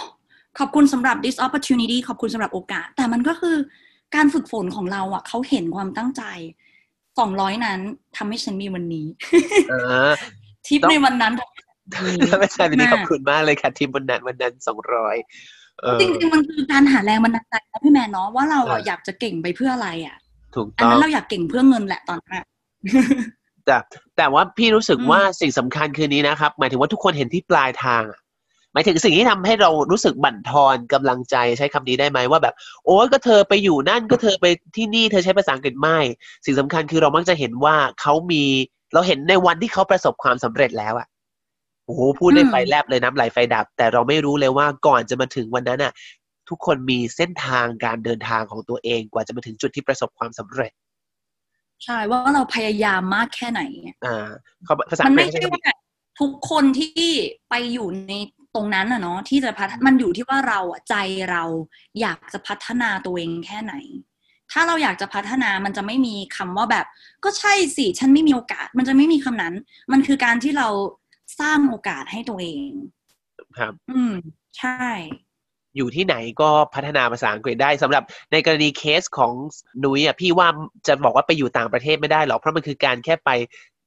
S2: ขอบคุณสำหรับ this opportunity ขอบคุณสำหรับโอกาส แต่มันก็คือการฝึกฝนของเราอะเขาเห็นความตั้งใจสองร้อยนั้นทำให้ฉันมีวันนี้
S1: อ่า
S2: ทิป
S1: ต้อง
S2: ในวันนั้นทำให้ฉันมี
S1: ถ้าไม่ใช่วันนี้
S2: มาก
S1: ขอบคุณมากเลยค่ะทีมวันนั้นวันนั้นสองร้อยเออ
S2: จริงๆมันคือการหาแรงบันดาลใจนะพี่แมนเนาะว่าเราอะ
S1: เออ
S2: อ
S1: อ
S2: ยากจะเก่งไปเพื่ออะไรอะ
S1: ถูก
S2: อัน
S1: ต้อง
S2: นั้นเราอยากเก่งเพื่อเงินแหละตอนนั้นอะ
S1: แต่แต่ว่าพี่รู้สึก
S2: อืม
S1: ว่าสิ่งสำคัญคือนี้นะครับ หมายถึงว่าทุกคนเห็นที่ปลายทางอะหมายถึงสิ่งที่ทำให้เรารู้สึกบั่นทอนกำลังใจใช้คำนี้ได้ไหมว่าแบบ โอ้ยก็เธอไปอยู่นั่นก็เธอไปที่นี่เธอใช้ภาษาอังกฤษไม่ สิ่งสำคัญคือเรามักจะเห็นว่าเขามีเราเห็นในวันที่เขาประสบความสำเร็จแล้วอะโอ้โหพูดได้
S2: อืม
S1: ไฟแลบเลยน้ำไหลไฟดับ แต่เราไม่รู้เลยว่าก่อนจะมาถึงวันนั้นอะทุกคนมีเส้นทางการเดินทางของตัวเองกว่าจะมาถึงจุดที่ประสบความสำเร็จ
S2: ใช่ว่าเราพยายามมากแค่ไหน
S1: อ่าเขาภาษา
S2: มั
S1: อั
S2: น
S1: งกฤ
S2: ไม่
S1: ษ
S2: ใช่
S1: ใช้คำนี้
S2: ว่าทุกคนที่ไปอยู่ในตรงนั้นอะเนาะที่จะพัฒมันอยู่ที่ว่าเราอะใจเราอยากจะพัฒนาตัวเองแค่ไหน ถ้าเราอยากจะพัฒนามันจะไม่มีคำว่าแบบ ก็ใช่สิฉันไม่มีโอกาส มันจะไม่มีคำนั้น มันคือการที่เรา สร้างโอกาสให้ตัวเอง
S1: ครับ
S2: อืม ใช่
S1: อยู่ที่ไหนก็พัฒนาภาษาอังกฤษได้สำหรับในกรณีเคสของนุ้ยอะพี่ว่าจะบอกว่าไปอยู่ต่างประเทศไม่ได้หรอกเพราะมันคือการแค่ไป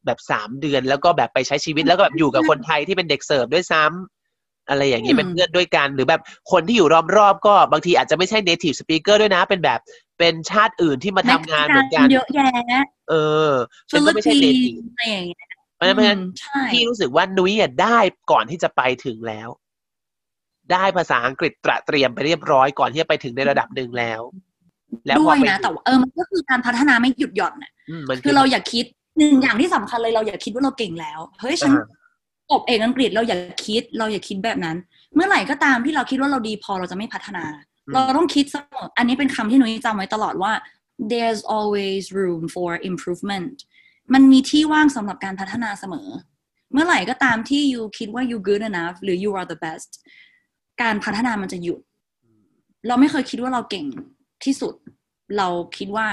S1: แบบสามเดือนแล้วก็แบบไปใช้ชีวิตแล้วก็แบบอยู่กับคนไทยที่เป็นเด็กเสิร์ฟด้วยซ้อะไรอย่างนี้
S2: อืม
S1: เป็นเพื่อนด้วยกัน หรือแบบคนที่อยู่รอบๆก็บางทีอาจจะไม่ใช่ native speaker ด้วยนะ เป็นแบบเป็นชาติอื่นที่มาทำงานเหมือนกัน
S2: เยอะแยะ
S1: เออฉั
S2: ฟิ
S1: น
S2: ลิ
S1: ก็
S2: ป
S1: ไม่ใช่
S2: ปิน
S1: native
S2: ส์อะไรอย่างเงี้ย
S1: เพ ราะฉะนั้นเพราะฉะนั้น
S2: อืมใช่
S1: พี่รู้สึกว่านุ้ยอะได้ก่อนที่จะไปถึงแล้ว ได้ภาษาอังกฤษตระเตรียมไปเรียบร้อยก่อนที่จะไปถึงในระดับหนึ่งแล้ว แล้ว
S2: ด้
S1: พอ
S2: วย
S1: ไป
S2: นะแต่ว่าเออมันก็คือการพัฒนาไม่หยุดหย่อนน่ะ
S1: อืมมัน
S2: คือเราอย่าคิดหนึ่งอย่างที่สำคัญเลยเราอย่าคิดว่าเราเก่งแล้วเฮ้ยฉัน
S1: อ่า
S2: จบเอกอังกฤษเราอย่าคิด เราอย่าคิดแบบนั้น เมื่อไหร่ก็ตามที่เราคิดว่าเราดีพอเราจะไม่พัฒนา
S1: อืม
S2: เราต้องคิดเสมออันนี้เป็นคำที่หนูจำไว้ตลอดว่า there's always room for improvement มันมีที่ว่างสำหรับการพัฒนาเสมอ เมื่อไหร่ก็ตามที่ you คิดว่า you good enough หรือ you are the best การพัฒนามันจะหยุด เราไม่เคยคิดว่าเราเก่งที่สุด เราคิดว่า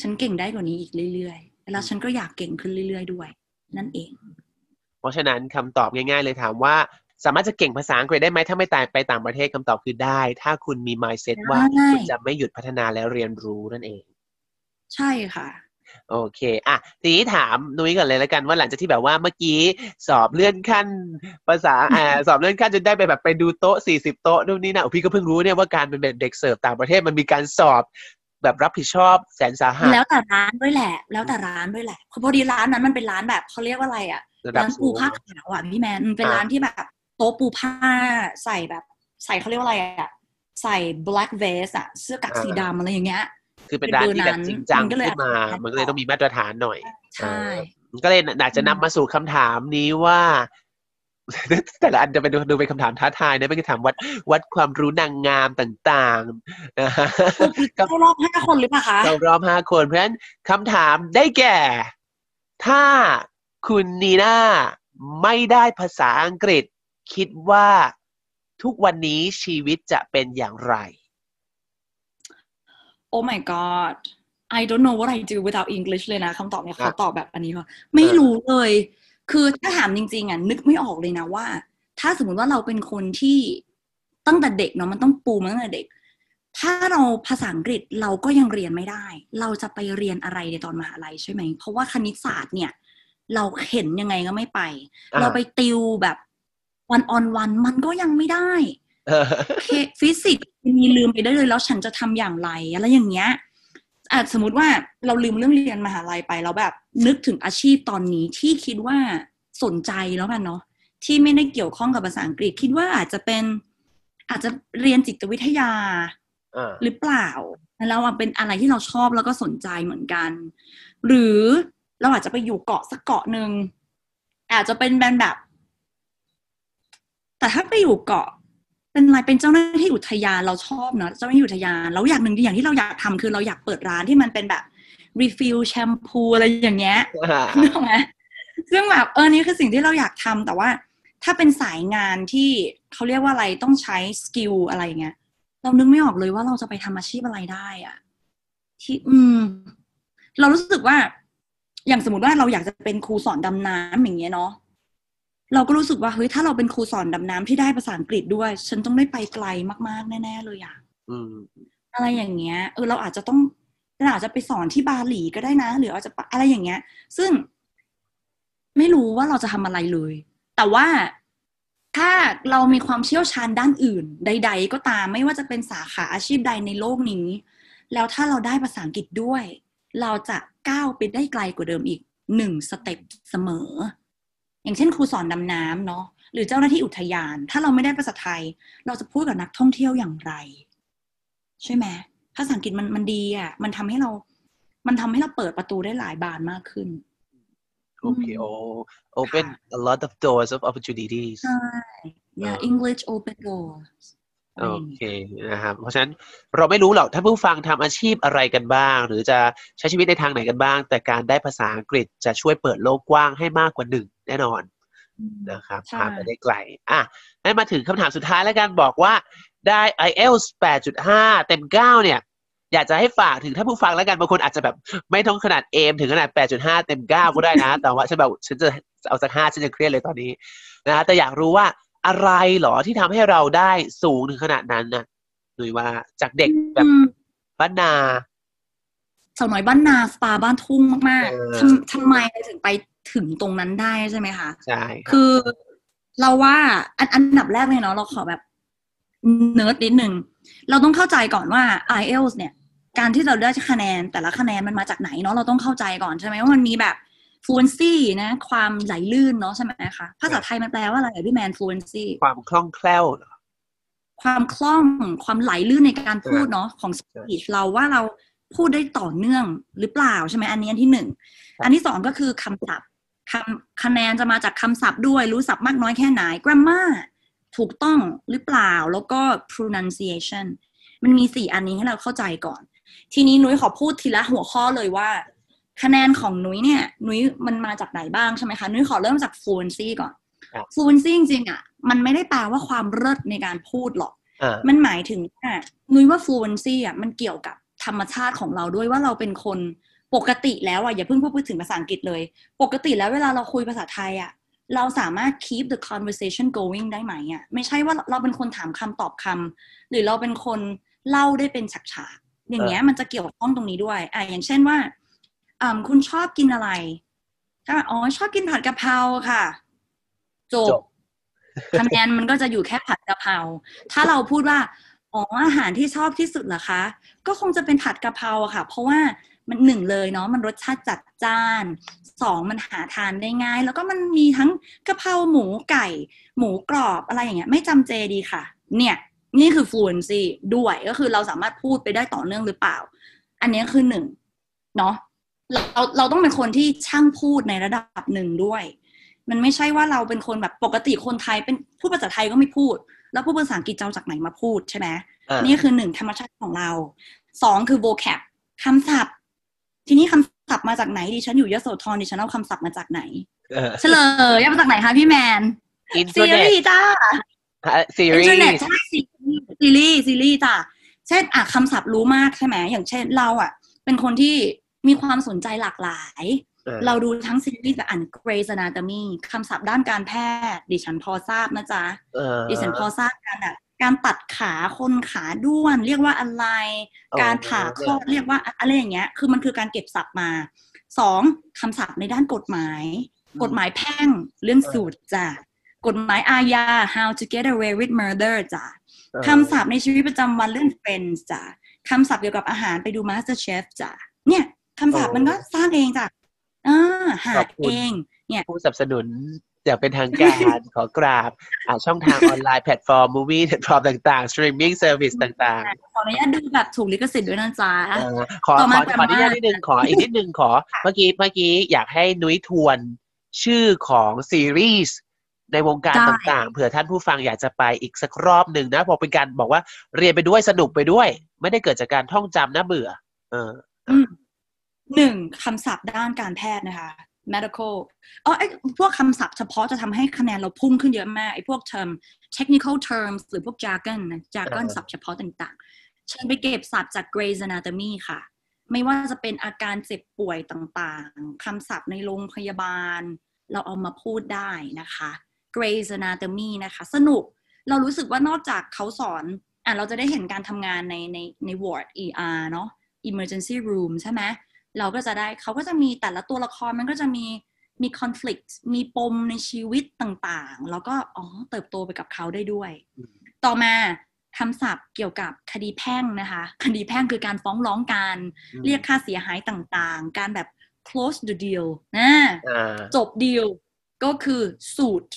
S2: ฉันเก่งได้กว่านี้อีกเรื่อยๆ แล้วฉันก็อยากเก่งขึ้นเรื่อยๆ ด้วย นั่นเอง
S1: เพราะฉะนั้นคำตอบง่าย ๆ เลยถามว่าสามารถจะเก่งภาษาอังกฤษได้ไหมถ้าไม่ตายไปต่างประเทศคำตอบคือได้ ถ้าคุณมี mindset ว่า
S2: ได้
S1: คุณจะไม่หยุดพัฒนาและเรียนรู้นั่นเอง
S2: ใช่ค่ะ
S1: โอเค อะ ทีนี้ถามนุ้ยก่อนเลยแล้วกันว่าหลังจากที่แบบว่าเมื่อกี้สอบเลื่อนขั้นภาษาอ่าสอบเลื่อนขั้นจนได้ไปแบบไปดูโต๊ะสี่สิบโต๊ะนู่นนี่นะโอ้พี่ก็เพิ่งรู้เนี่ยว่าการเป็นเด็กเสิร์ฟต่างประเทศมันมีการสอบแบบรับผิดชอบแสนสาหัส
S2: แล้วแต่ร้านด้วยแหละ แล้วแต่ร้านด้วยแหละเพราะพอดีร้านนั้นมันเป็นร้านแบบเขาเรียกว่าอะไรอะ
S1: ระดับ
S2: ร้าน
S1: สู
S2: ปู
S1: ง
S2: ผ้าขาวอะพี่แมนมันเป็น
S1: อ่า
S2: ร้านที่แบบโต๊ะปูผ้าใส่แบบ ใส่เขาเรียกว่าอะไรอะใส่ black vest อะเสื้อกั๊กสีดำอะไรอย่างเงี้ย
S1: คือเป็นร้านที่แบบจริงจัง
S2: มันก็เลย
S1: ขึ้นมา
S2: อาจจะ
S1: มันก็เลยต้องมีมาตรฐานหน่อย
S2: ใช่
S1: ก็เลยอยากจะนำมาสู่คำถามนี้ว่า แต่ละอันจะเป็นดูดูเป็นคำถามท้าทายนะเป็นคำถามวัดวัดความรู้นางงามต่างๆนะฮะ
S2: เข้ารอบห้าคนหรือเปล่าคะ
S1: เรารอบห้าคนเพราะฉะนั้นคำถามได้แก่ ถ้าคุณนีน่าไม่ได้ภาษาอังกฤษ คิดว่าทุกวันนี้ชีวิตจะเป็นอย่างไร
S2: Oh my god I don't know what I do without English เลยนะคำตอบเนี่ย
S1: ครั
S2: เขา
S1: บ
S2: ตอบแบบอันนี้ว่าไม่รู้เลย คือถ้าถามจริง ๆอะนึกไม่ออกเลยนะว่า ถ้าสมมติว่าเราเป็นคนที่ตั้งแต่เด็กเนาะมันต้องปูมาตั้งแต่เด็ก ถ้าเราภาษาอังกฤษเราก็ยังเรียนไม่ได้ เราจะไปเรียนอะไรในตอนมหาลัยใช่ไหม เพราะว่าคณิตศาสตร์เนี่ย เราเห็นยังไงก็ไม่ไป
S1: อ่า
S2: เราไปติวแบบวันออนวันมันก็ยังไม่ได้เค ฟิสิกส์มีลืมไปได้เลยแล้วฉันจะทำอย่างไรอะไรอย่างเงี้ยอาจสมมติว่าเราลืมเรื่องเรียนมหาลัยไปแล้วแบบ นึกถึงอาชีพตอนนี้ที่คิดว่าสนใจแล้วกันเนาะที่ไม่ได้เกี่ยวข้องกับภาษาอังกฤษคิดว่าอาจจะเป็น อาจจะเรียนจิตวิทยา
S1: อ่า
S2: หรือเปล่าแล้วอะเป็นอะไรที่เราชอบแล้วก็สนใจเหมือนกัน หรือเราอาจจะไปอยู่เกาะสักเกาะหนึ่งอาจจะเป็นแบรนด์แบบ แต่ถ้าไปอยู่เกาะ เป็นอะไรเป็นเจ้าหน้าที่อุทยานเราชอบเนอะเจ้าหน้าที่อุทยานแล้วอย่างหนึ่งอย่างที่เราอยากทำคือเราอยากเปิดร้านที่มันเป็นแบบ refill แชมพูอะไรอย่างเงี้ยนึกออกไหมซึ่งแบบเออนี่คือสิ่งที่เราอยากทำแต่ว่า ถ้าเป็นสายงานที่เขาเรียกว่าอะไรต้องใช้ skill อะไรเงี้ยเรานึกไม่ออกเลยว่าเราจะไปทำอาชีพอะไรได้อะที่อืม เรารู้สึกว่า อย่างสมมติว่าเราอยากจะเป็นครูสอนดำน้ำอย่างเงี้ยเนาะ เราก็รู้สึกว่าเฮ้ยถ้าเราเป็นครูสอนดำน้ำที่ได้ภาษาอังกฤษด้วย ฉันต้องได้ไปไกลมากๆ แน่ ๆ เลยอะ
S1: อืม
S2: อะไรอย่างเงี้ยเออเราอาจจะต้องเราอาจจะไปสอนที่บาหลีก็ได้นะ หรืออาจจะไปอะไรอย่างเงี้ย ซึ่งไม่รู้ว่าเราจะทำอะไรเลย แต่ว่าถ้าเรามีความเชี่ยวชาญด้านอื่น ใด ๆ ก็ตามไม่ว่าจะเป็นสาขาอาชีพใดในโลกนี้ แล้วถ้าเราได้ภาษาอังกฤษด้วย เราจะก้าวไปได้ไกลกว่าเดิมอีกหนึ่งสเต็ปเสมอ อย่างเช่น ครูสอนดำน้ำเนาะหรือเจ้าหน้าที่อุทยาน ถ้าเราไม่ได้ภาษาไทย เราจะพูดกับนักท่องเที่ยวอย่างไร ใช่ไหมภาษาอังกฤษมันมันดีอะ มันทำให้เรา มันทำให้เราเปิดประตูได้หลายบานมากขึ้น
S1: โอเคโอ open a lot of doors of opportunities
S2: ใช่ yeah
S1: เออ
S2: English open doors อะไร
S1: โอ
S2: อย่าง
S1: เค
S2: เงี้ย
S1: นะครับเพราะฉะนั้นเราไม่รู้หรอกถ้าผู้ฟังทำอาชีพอะไรกันบ้าง หรือจะใช้ชีวิตในทางไหนกันบ้าง แต่การได้ภาษาอังกฤษจะช่วยเปิดโลกกว้างให้มากกว่าหนึ่ง แน่นอนนะครับ
S2: ใช่
S1: พาไปได้ไกล อะให้มาถึงคำถามสุดท้ายแล้วกันบอกว่าได้ IELTS 8.5 เต็ม 9 เนี่ย อยากจะให้ฝากถึงถ้าผู้ฟังแล้วกันบางคนอาจจะแบบไม่ต้องขนาดเอมถึงขนาด 8.5 เต็ม 9 ก็ได้นะ แต่ว่าฉันแบบฉันจะเอาสักห้าฉันจะเครียดเลยตอนนี้นะฮะแต่อยากรู้ว่าอะไรเหรอที่ทำให้เราได้สูงถึงขนาดนั้นนะหรือว่าจากเด็กแบบ
S2: อืม
S1: บ้านนา
S2: สาวน้อยบ้านนาสปาบ้านทุ่งมาก
S1: เออ
S2: ๆทำทำไมเราถึงไป ถึงตรงนั้นได้ใช่ไหมคะ
S1: ใช่ครับ
S2: คือเราว่าอันอันดับแรกเลยเนาะเราขอแบบเนิร์ดนิดนึงเราต้องเข้าใจก่อนว่า IELTS เนี่ย การที่เราได้คะแนนแต่ละคะแนนมันมาจากไหนเนาะเราต้องเข้าใจก่อนใช่ไหมว่ามันมีแบบ fluency นะ ความไหลลื่นเนาะใช่ไหมคะภาษาไทยมันแปลว่าอะไรอะพี่แมน fluency
S1: ความคล่องแคล่วเหรอ
S2: ความคล่องความไหลลื่นในการพูดเนาะของ speech เราว่าเราพูดได้ต่อเนื่องหรือเปล่าใช่ไหมอันนี้อันที่หนึ่งอันที่สองก็คือคำศัพท์ คำคะแนนจะมาจากคำศัพท์ด้วยรู้ศัพท์มากน้อยแค่ไหน grammar ถูกต้องหรือเปล่าแล้วก็ pronunciation มันมีสี่อันนี้ให้เราเข้าใจก่อน ทีนี้นุ้ยขอพูดทีละหัวข้อเลยว่า คะแนนของนุ้ยเนี่ยนุ้ยมันมาจากไหนบ้างใช่ไหมคะ นุ้ยขอเริ่มจาก fluency ก่อน
S1: ครับ
S2: fluency จริงๆอะ มันไม่ได้แปลว่าความเลิศในการพูดหรอก
S1: อ่า
S2: มันหมายถึงว่านุ้ยว่า fluency อะมันเกี่ยวกับธรรมชาติของเราด้วยว่าเราเป็นคน ปกติแล้วอะอย่าเพิ่งพูดถึงภาษาอังกฤษเลย ปกติแล้วเวลาเราคุยภาษาไทยอะเราสามารถ keep the conversation going ได้ไหมอะไม่ใช่ว่าเราเป็นคนถามคำตอบคำหรือเราเป็นคนเล่าได้เป็นฉากๆอย่างเงี้ยมันจะเกี่ยวข้องตรงนี้ด้วยอะอย่างเช่นว่าอ่าคุณชอบกินอะไรก็อ๋อชอบกินผัดกะเพราค่ะจ
S1: จ
S2: บบคะแนนมันก็จะอยู่แค่ผัดกะเพราถ้าเราพูดว่าอ๋ออาหารที่ชอบที่สุดเหรอคะ ก็คงจะเป็นผัดกะเพราอะค่ะ เพราะว่า มันหนึ่งเลยเนาะมันรสชาติจัดจ้านสองมันหาทานได้ง่าย แล้วก็มันมีทั้งกะเพราหมูไก่ หมูกรอบอะไรอย่างเงี้ยไม่จำเจดีค่ะ เนี่ยนี่คือ fluency ด้วยก็คือเราสามารถพูดไปได้ต่อเนื่องหรือเปล่า อันนี้คือหนึ่งเนาะเราเราเราต้องเป็นคนที่ช่างพูดในระดับหนึ่งด้วย มันไม่ใช่ว่าเราเป็นคนแบบปกติคนไทยเป็นพูดภาษาไทยก็ไม่พูด แล้วพูดภาษาอังกฤษจะเอาจากไหนมาพูดใช่ไหม
S1: อ่า
S2: นี่คือหนึ่งธรรมชาติของเราสองคือ vocab คำศัพท์ ทีนี้คำศัพท์มาจากไหนดิฉันอยู่ยโสธรดิฉันเอาคำศัพท์มาจากไหน
S1: เออ
S2: เฉลยเอามาจากไหนคะพี่แมน
S1: อินเทอ
S2: ซี
S1: ร์เน็
S2: รี
S1: ต
S2: ส์จ้า
S1: ซี
S2: อิน
S1: รี
S2: เทอร์เน็ต
S1: ส์
S2: ใช่ซีรีส์ซีรีส์ซีรีส์จ้ะเช่นอะคำศัพท์รู้มากใช่ไหมอย่างเช่นเราอะ เป็นคนที่มีความสนใจหลากหลาย เราดูทั้งซีรีส์แบบอ่าน Grey's Anatomy คำศัพท์ด้านการแพทย์ ดิฉันพอทราบนะจ๊ะ
S1: เออ
S2: ดิฉันพอทราบการแบบ การตัดขาคนขาด้วนเรียกว่าอะไร
S1: อ๋อ
S2: การผ่าคลอดเรียกว่าอะไรอย่างเงี้ย คือมันคือการเก็บศัพท์มาสองคำศัพท์ในด้านกฎหมาย กฎหมายแพ่งเรื่อง Suits จ้ะกฎหมายอาญา how to get away with murder จ้ะ
S1: เออ
S2: คำศัพท์ในชีวิตประจำวันเรื่อง friends จ้ะคำศัพท์เกี่ยวกับอาหารไปดู master chef จ้ะเนี่ยคำศัพท์มันก็สร้างเองจ้ะอ่าหา
S1: ขอบคุณ
S2: เอง เนี่ย
S1: ผู้สนับสนุน อย่างเป็นทางการขอกราบอ่าช่องทางออนไลน์แพลตฟอร์ม movie แพลตฟอร์มต่างๆ streaming service ต่าง
S2: ขออนุญาตดูแบบถูกลิขสิทธิ์ด้วยนะจ๊ะ
S1: ๆเอ่อขอ
S2: ต่อ
S1: ข
S2: มา
S1: อขออนุญาต
S2: grammar
S1: นิดนึงขออีกนิดนึงขอ เมื่อกี้เมื่อกี้อยากให้นุ้ยทวนชื่อของซีรีส์ในวงการ
S2: ได้
S1: ต่างๆ เผื่อท่านผู้ฟังอยากจะไปอีกสักรอบหนึ่งนะเพอเป็นการบอกว่าเรียนไปด้วยสนุกไปด้วย ไม่ได้เกิดจากการท่องจำนะเบื่อ เออ
S2: อืมหนึ่งคำศัพท์ด้านการแพทย์นะคะ medical อ๋อไอพวกคำศัพท์เฉพาะจะทำให้คะแนนเราพุ่งขึ้นเยอะมากไอพวก term technical terms หรือพวก jargon นะ jargon
S1: อ่า
S2: ศัพท์เฉพาะต่างๆ เชิญไปเก็บศัพท์จาก Grey's Anatomy ค่ะ ไม่ว่าจะเป็นอาการเจ็บป่วยต่างๆคำศัพท์ในโรงพยาบาล เราเอามาพูดได้นะคะ Grey's Anatomy นะคะ สนุกเรารู้สึกว่านอกจากเขาสอนอะเราจะได้เห็นการทำงานในในใน ward ER เนาะ emergency room ใช่ไหม เราก็จะได้เขาก็จะมีแต่ละตัวละครมันก็จะมีมี conflict มีปมในชีวิตต่างๆ แล้วก็อ๋อเติบโตไปกับเขาได้ด้วย
S1: อืม
S2: ต่อมาคำศัพท์เกี่ยวกับคดีแพ่งนะคะ คดีแพ่งคือการฟ้องร้องกันเรียกค่าเสียหายต่างๆ การแบบ close the deal นะ
S1: อ่า
S2: จบ deal ก็คือสูตร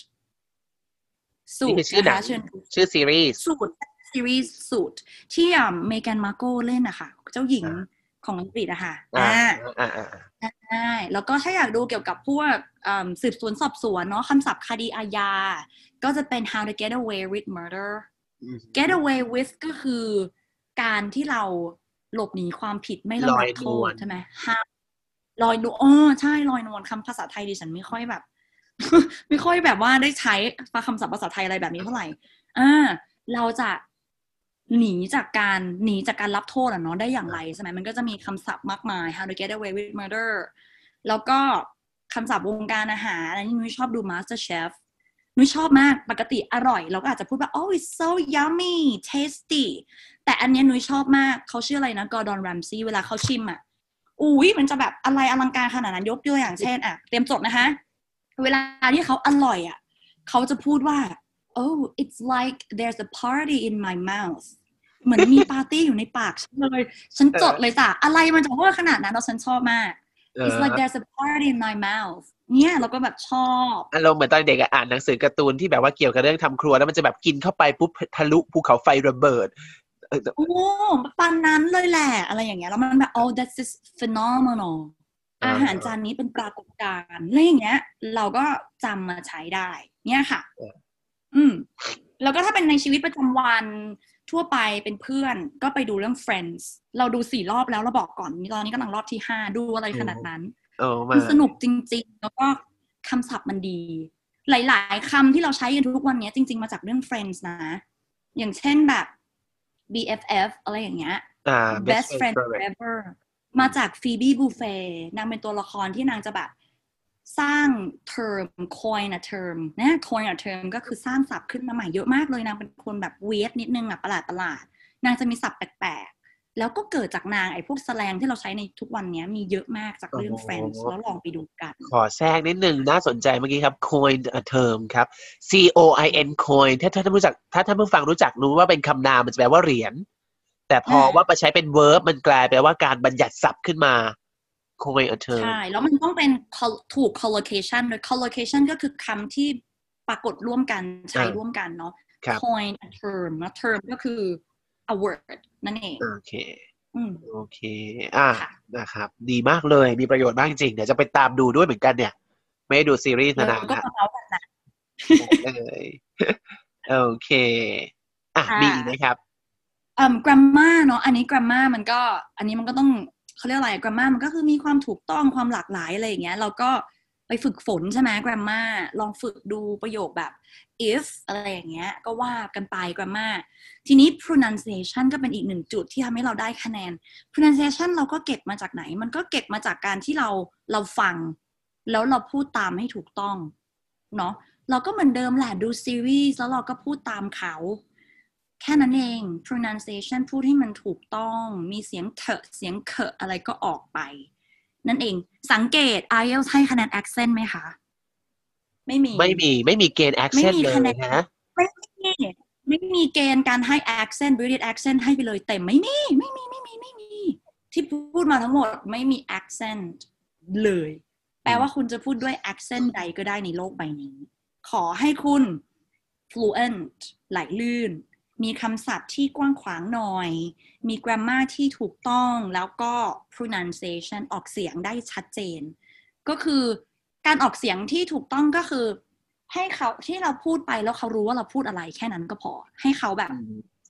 S2: สู
S1: นี่
S2: ต
S1: คื
S2: ร
S1: อชื่อหนั
S2: นะ
S1: ง
S2: คะเชิญดู
S1: ชื่อซีรีส์
S2: สูตรซีรีส์สูตรที่อ่าเมแกนมาโกเล่นนะคะเจ้าหญิง
S1: อ่า
S2: ของอังกฤษอะค่ะ
S1: อ่า
S2: อ่า
S1: อ่าอ่า
S2: ใช่แล้วก็ถ้าอยากดูเกี่ยวกับพวกอ่าสืบสวนสอบสวนเนาะคำศัพท์คดีอาญา ก็จะเป็น how to get away with murder
S1: อืม
S2: get away with ก็คือการที่เราหลบหนีความผิดไม่ต้องรับโท
S1: ลอยนว
S2: ษ
S1: ล
S2: ใช่ไหม how ลอยนวลอ๋อใช่ลอยนวลคำภาษาไทยดิฉันไม่ค่อยแบบ ไม่ค่อยแบบว่าได้ใช้คำศัพท์ภาษาไทยอะไรแบบนี้เท่าไหร่อ่าเราจะ หนีจากการหนีจากการรับโทษอะเนาะได้อย่างไรใช่ไหมมันก็จะมีคำศัพท์มากมาย how to get away with murder แล้วก็คำศัพท์วงการอาหารอันนี้นุ้ยชอบดู Master Chef นุ้ยชอบมากปกติอร่อย เราก็อาจจะพูดว่า oh it's so yummy tasty แต่อันเนี้ยนุ้ยชอบมากเขาชื่ออะไรนะ Gordon Ramsay เวลาเขาชิมอะอุ้ยมันจะแบบอะไรอลังการขนาดนั้นยกตัวอย่างเช่นอะเตรียมจดนะคะ เวลาที่เขาอร่อยอะเขาจะพูดว่า oh it's like there's a party in my mouth เหมือนมีปาร์ตี้อยู่ในปากฉันเลยฉันจดเลยจ้ะอะไรมันจะว่าขนาดนั้นเราฉันชอบมาก
S1: เออ
S2: it's like there's a party in my mouth เนี่ยเราก็แบบชอบ
S1: อารมณ์เหมือนตอนเด็กอะอ่านหนังสือการ์ตูนที่แบบว่าเกี่ยวกับเรื่องทำครัว แล้วมันจะแบบกินเข้าไปปุ๊บทะลุภูเขาไฟระเบิดเออ
S2: โอ้ปันนั้นเลยแหละ อะไรอย่างเงี้ยแล้วมันแบบ oh that's just phenomenal
S1: อ่า
S2: อาหารจานนี้เป็นปรากฏการณ์อะไรอย่างเงี้ย เราก็จำมาใช้ได้ เนี่ยค่ะ อืมแล้วก็ถ้าเป็นในชีวิตประจำวัน ทั่วไปเป็นเพื่อนก็ไปดูเรื่อง Friends เราดูสี่รอบแล้วเราบอกก่อนตอนนี้กำลังรอบที่ห้าดูอะไรขนาดนั้น
S1: เออมา
S2: มันสนุกจริง ๆ แล้วก็คำศัพท์มันดี หลาย ๆคำที่เราใช้กันทุกวันนี้จริง ๆ มาจากเรื่อง Friends นะ อย่างเช่นแบบ BFF อะไรอย่างเงี้ย
S1: อ่า
S2: best friend
S1: forever
S2: forever มาจากฟีบีบูเฟนางเป็นตัวละครที่นางจะแบบ สร้าง term coin a term นะ coin a term ก็คือสร้างศัพท์ขึ้นมาใหม่เยอะมากเลยนางเป็นคนแบบเวทนิดนึงอะประหลาดประหลาดๆนางจะมีศัพท์แปลกๆ แล้วก็เกิดจากนางไอ้พวกแสลงที่เราใช้ในทุกวันนี้มีเยอะมากจากเรื่อง
S1: อ๋อ
S2: Friends แล้วลองไปดูกัน
S1: ขอแทรกนิดหนึ่งน่าสนใจเมื่อกี้ครับ coin a term ครับ C O I N coin ถ้าถ้าท่านรู้จักถ้าท่านผู้ฟังรู้จักรู้ว่าเป็นคำนามมันจะแปลว่าเหรียญแต่พอ
S2: อ่า
S1: ว่าไปใช้เป็น verb มันกลายแปลว่าการบัญญัติศัพท์ขึ้นมา coin a term
S2: ใช่ แล้วมันต้องเป็น col- ถูก collocation โดย collocation ก็คือคำที่ปรากฏร่วมกันใช้
S1: อ่า
S2: ร่วมกันเนาะ
S1: ครับ
S2: coin a term แล้ว term ก็คือ a word นั่นเอง
S1: โอเค
S2: อืม
S1: โอเคอ่า
S2: ค่ะ
S1: นะครับ ดีมากเลย มีประโยชน์มากจริง เดี๋ยวจะไปตามดูด้วยเหมือนกันเนี่ย ไม่ได้ดูซีรีส์
S2: แล้ว
S1: นาน
S2: ก็
S1: แล้ว
S2: มาเมาส์กันนะ
S1: เลยโอเคอะ
S2: ค่ะ
S1: มีอีกไหมครับ
S2: อืม grammar เนาะ อันนี้ grammar มันก็ อันนี้มันก็ต้อง เขาเรียกอะไร grammar มันก็คือมีความถูกต้องความหลากหลายอะไรอย่างเงี้ยเราก็ไปฝึกฝนใช่ไหม grammar ลองฝึกดูประโยคแบบ if อะไรอย่างเงี้ย ก็ว่ากันไป grammar ทีนี้ pronunciation ก็เป็นอีกหนึ่งจุดที่ทำให้เราได้คะแนน pronunciation เราก็เก็บมาจากไหน มันก็เก็บมาจากการที่เราเราฟัง แล้วเราพูดตามให้ถูกต้องเนาะเราก็เหมือนเดิมแหละดูซีรีส์แล้วเราก็พูดตามเขา แค่นั้นเอง pronunciation พูดให้มันถูกต้อง มีเสียงเถอะเสียงเขอะอะไรก็ออกไป นั่นเอง สังเกต IELTS ให้คะแนน accent ไหมคะ ไม่มี
S1: ไม่มี ไม่มีเกณฑ์ accent
S2: ไม่มี
S1: เลย
S2: คะแนน
S1: ฮะ
S2: ไม่มีไม่มีเกณฑ์การให้ accent British accent ให้ไปเลยเต็มไม่มี ไม่มี ไม่มี ไม่มี ที่พูดมาทั้งหมดไม่มี accent เลย แปลว่าคุณจะพูดด้วย accent ใดก็ได้ในโลกใบนี้ ขอให้คุณ fluent ไหลลื่น มีคำศัพท์ที่กว้างขวางหน่อย มี grammar ที่ถูกต้องแล้วก็ pronunciation ออกเสียงได้ชัดเจน ก็คือการออกเสียงที่ถูกต้องก็คือ ให้เขาที่เราพูดไปแล้วเขารู้ว่าเราพูดอะไรแค่นั้นก็พอ ให้เขาแบบ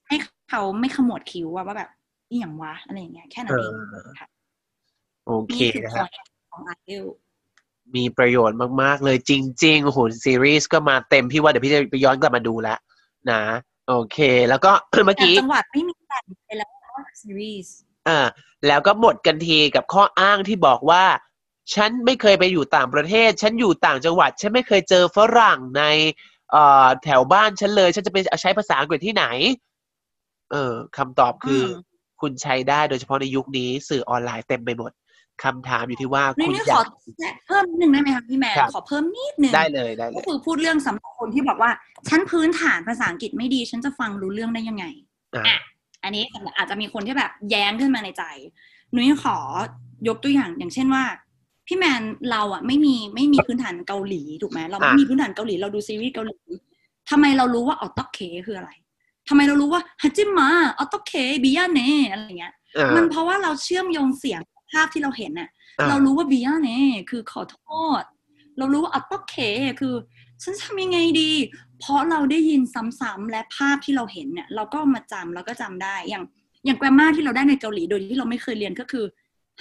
S2: ให้เขาไม่ขมวดคิ้วอะว่าแบบอีหยังวะอะไรอย่างเงี้ยแค่นั้นเอง
S1: เออ
S2: ค่ะ
S1: โอเค
S2: นี่คือ
S1: นะครับ
S2: point ของอาเอล
S1: มีประโยชน์มาก ๆ เลยจริงๆโอ้โหซีรีส์ก็มาเต็มพี่ว่าเดี๋ยวพี่จะไปย้อนกลับมาดูแล้วนะ โอเค แล้วก็เมื่อ
S2: แต่
S1: กี้
S2: จังหวัดไม่มีแต่ไปแล้วซีรีส์
S1: อ่าแล้วก็หมดกันทีกับข้ออ้างที่บอกว่า ฉันไม่เคยไปอยู่ต่างประเทศ ฉันอยู่ต่างจังหวัด ฉันไม่เคยเจอฝรั่งในเอ่อแถวบ้านฉันเลย ฉันจะไปใช้ภาษาอังกฤษที่ไหน เออคำตอบคือ
S2: ม
S1: คุณใช้ได้โดยเฉพาะในยุคนี้สื่อออนไลน์เต็มไปหมด คำถามอยู่ที่ว่า
S2: นี่
S1: คุณ
S2: นี่
S1: อ
S2: ข
S1: ยา
S2: อกแทรกเพิ่มนิดนึงได้ไหมคะพี่แมน
S1: ครับ
S2: ขอเพิ่มนิดนึง
S1: ได้เลยได้เล
S2: ก็
S1: ย
S2: คือพูดเรื่องสำหรับคนที่บอกว่าฉันพื้นฐานภาษาอังกฤษไม่ดี ฉันจะฟังรู้เรื่องได้ยังไง
S1: อ่า
S2: อะอันนี้อาจจะมีคนที่แบบแย้งขึ้นมาในใจนุ้ยขอยกตัวอย่างอย่างเช่นว่า พี่แมนเราอะไม่มีไม่มีพื้นฐานเกาหลีถูกไหมเราไม่
S1: อะ
S2: มีพื้นฐานเกาหลีเราดูซีรีส์เกาหลีทำไมเรารู้ว่าออตโตเคคืออะไรทำไมเรารู้ว่าฮัจิมาออตโตเคบิยาเนอะไรอย่างเงี้ย
S1: อ่า
S2: มันเพราะว่าเราเชื่อมโยงเสียง ภาพที่เราเห็นน่ะ
S1: อ่า
S2: เรารู้ว่าบิยาเน่คือขอโทษ เรารู้ว่าอัตโตเคคือ ฉันทำยังไงดี เพราะเราได้ยินซ้ำๆและภาพที่เราเห็นเนี่ย เราก็เอามาจำเราก็จำได้อย่างอย่างแกรมมาที่เราได้ในเกาหลีโดยที่เราไม่เคยเรียนก็คือ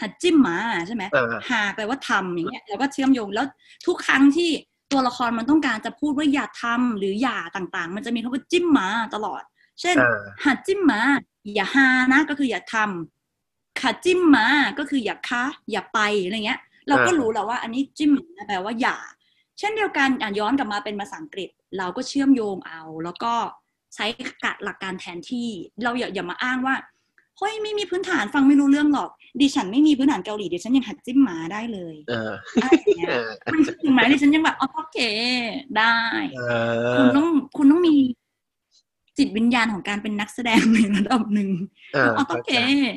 S2: ฮัดจิมมาใช่ไหม
S1: อ่า
S2: หาแปลว่าทำอย่างเงี้ยเราก็เชื่อมโยงแล้วทุกครั้งที่ตัวละครมันต้องการจะพูดว่าอย่าทำหรืออย่าต่างๆ มันจะมีคำว่าจิ้มมาตลอด เช่น
S1: อ่า
S2: หัดจิ้มมาอย่าหานะก็คืออย่าทำ ขัดจิ้มมาก็คืออย่าคะอย่าไปอะไรเงี้ย เราก็
S1: อ่ารู้
S2: รู้แล้วว่าอันนี้จิ้มมาแปลว่าอย่า เช่นเดียวกันอะย้อนกลับมาเป็นภาษาอังกฤษ เราก็เชื่อมโยงเอา แล้วก็ใช้กะหลักการแทนที่ เราอย่าอย่ามาอ้างว่าเฮ้ยไม่มีพื้นฐานฟังไม่รู้เรื่องหรอก ดิฉันไม่มีพื้นฐานเกาหลีดิฉันยังหัดจิ้มหมาได้เลย
S1: เออ
S2: อะไรอย่างเงี้ย
S1: เออ
S2: มันถึงไหมดิฉันยังแบบอ๋อโอเคได้
S1: เอ
S2: คุณ
S1: อ
S2: ต้องคุณต้องมี จิตวิญญาณของการเป็นนักแสดงในระดับหนึ่ง
S1: เออ
S2: อ๋อโอเค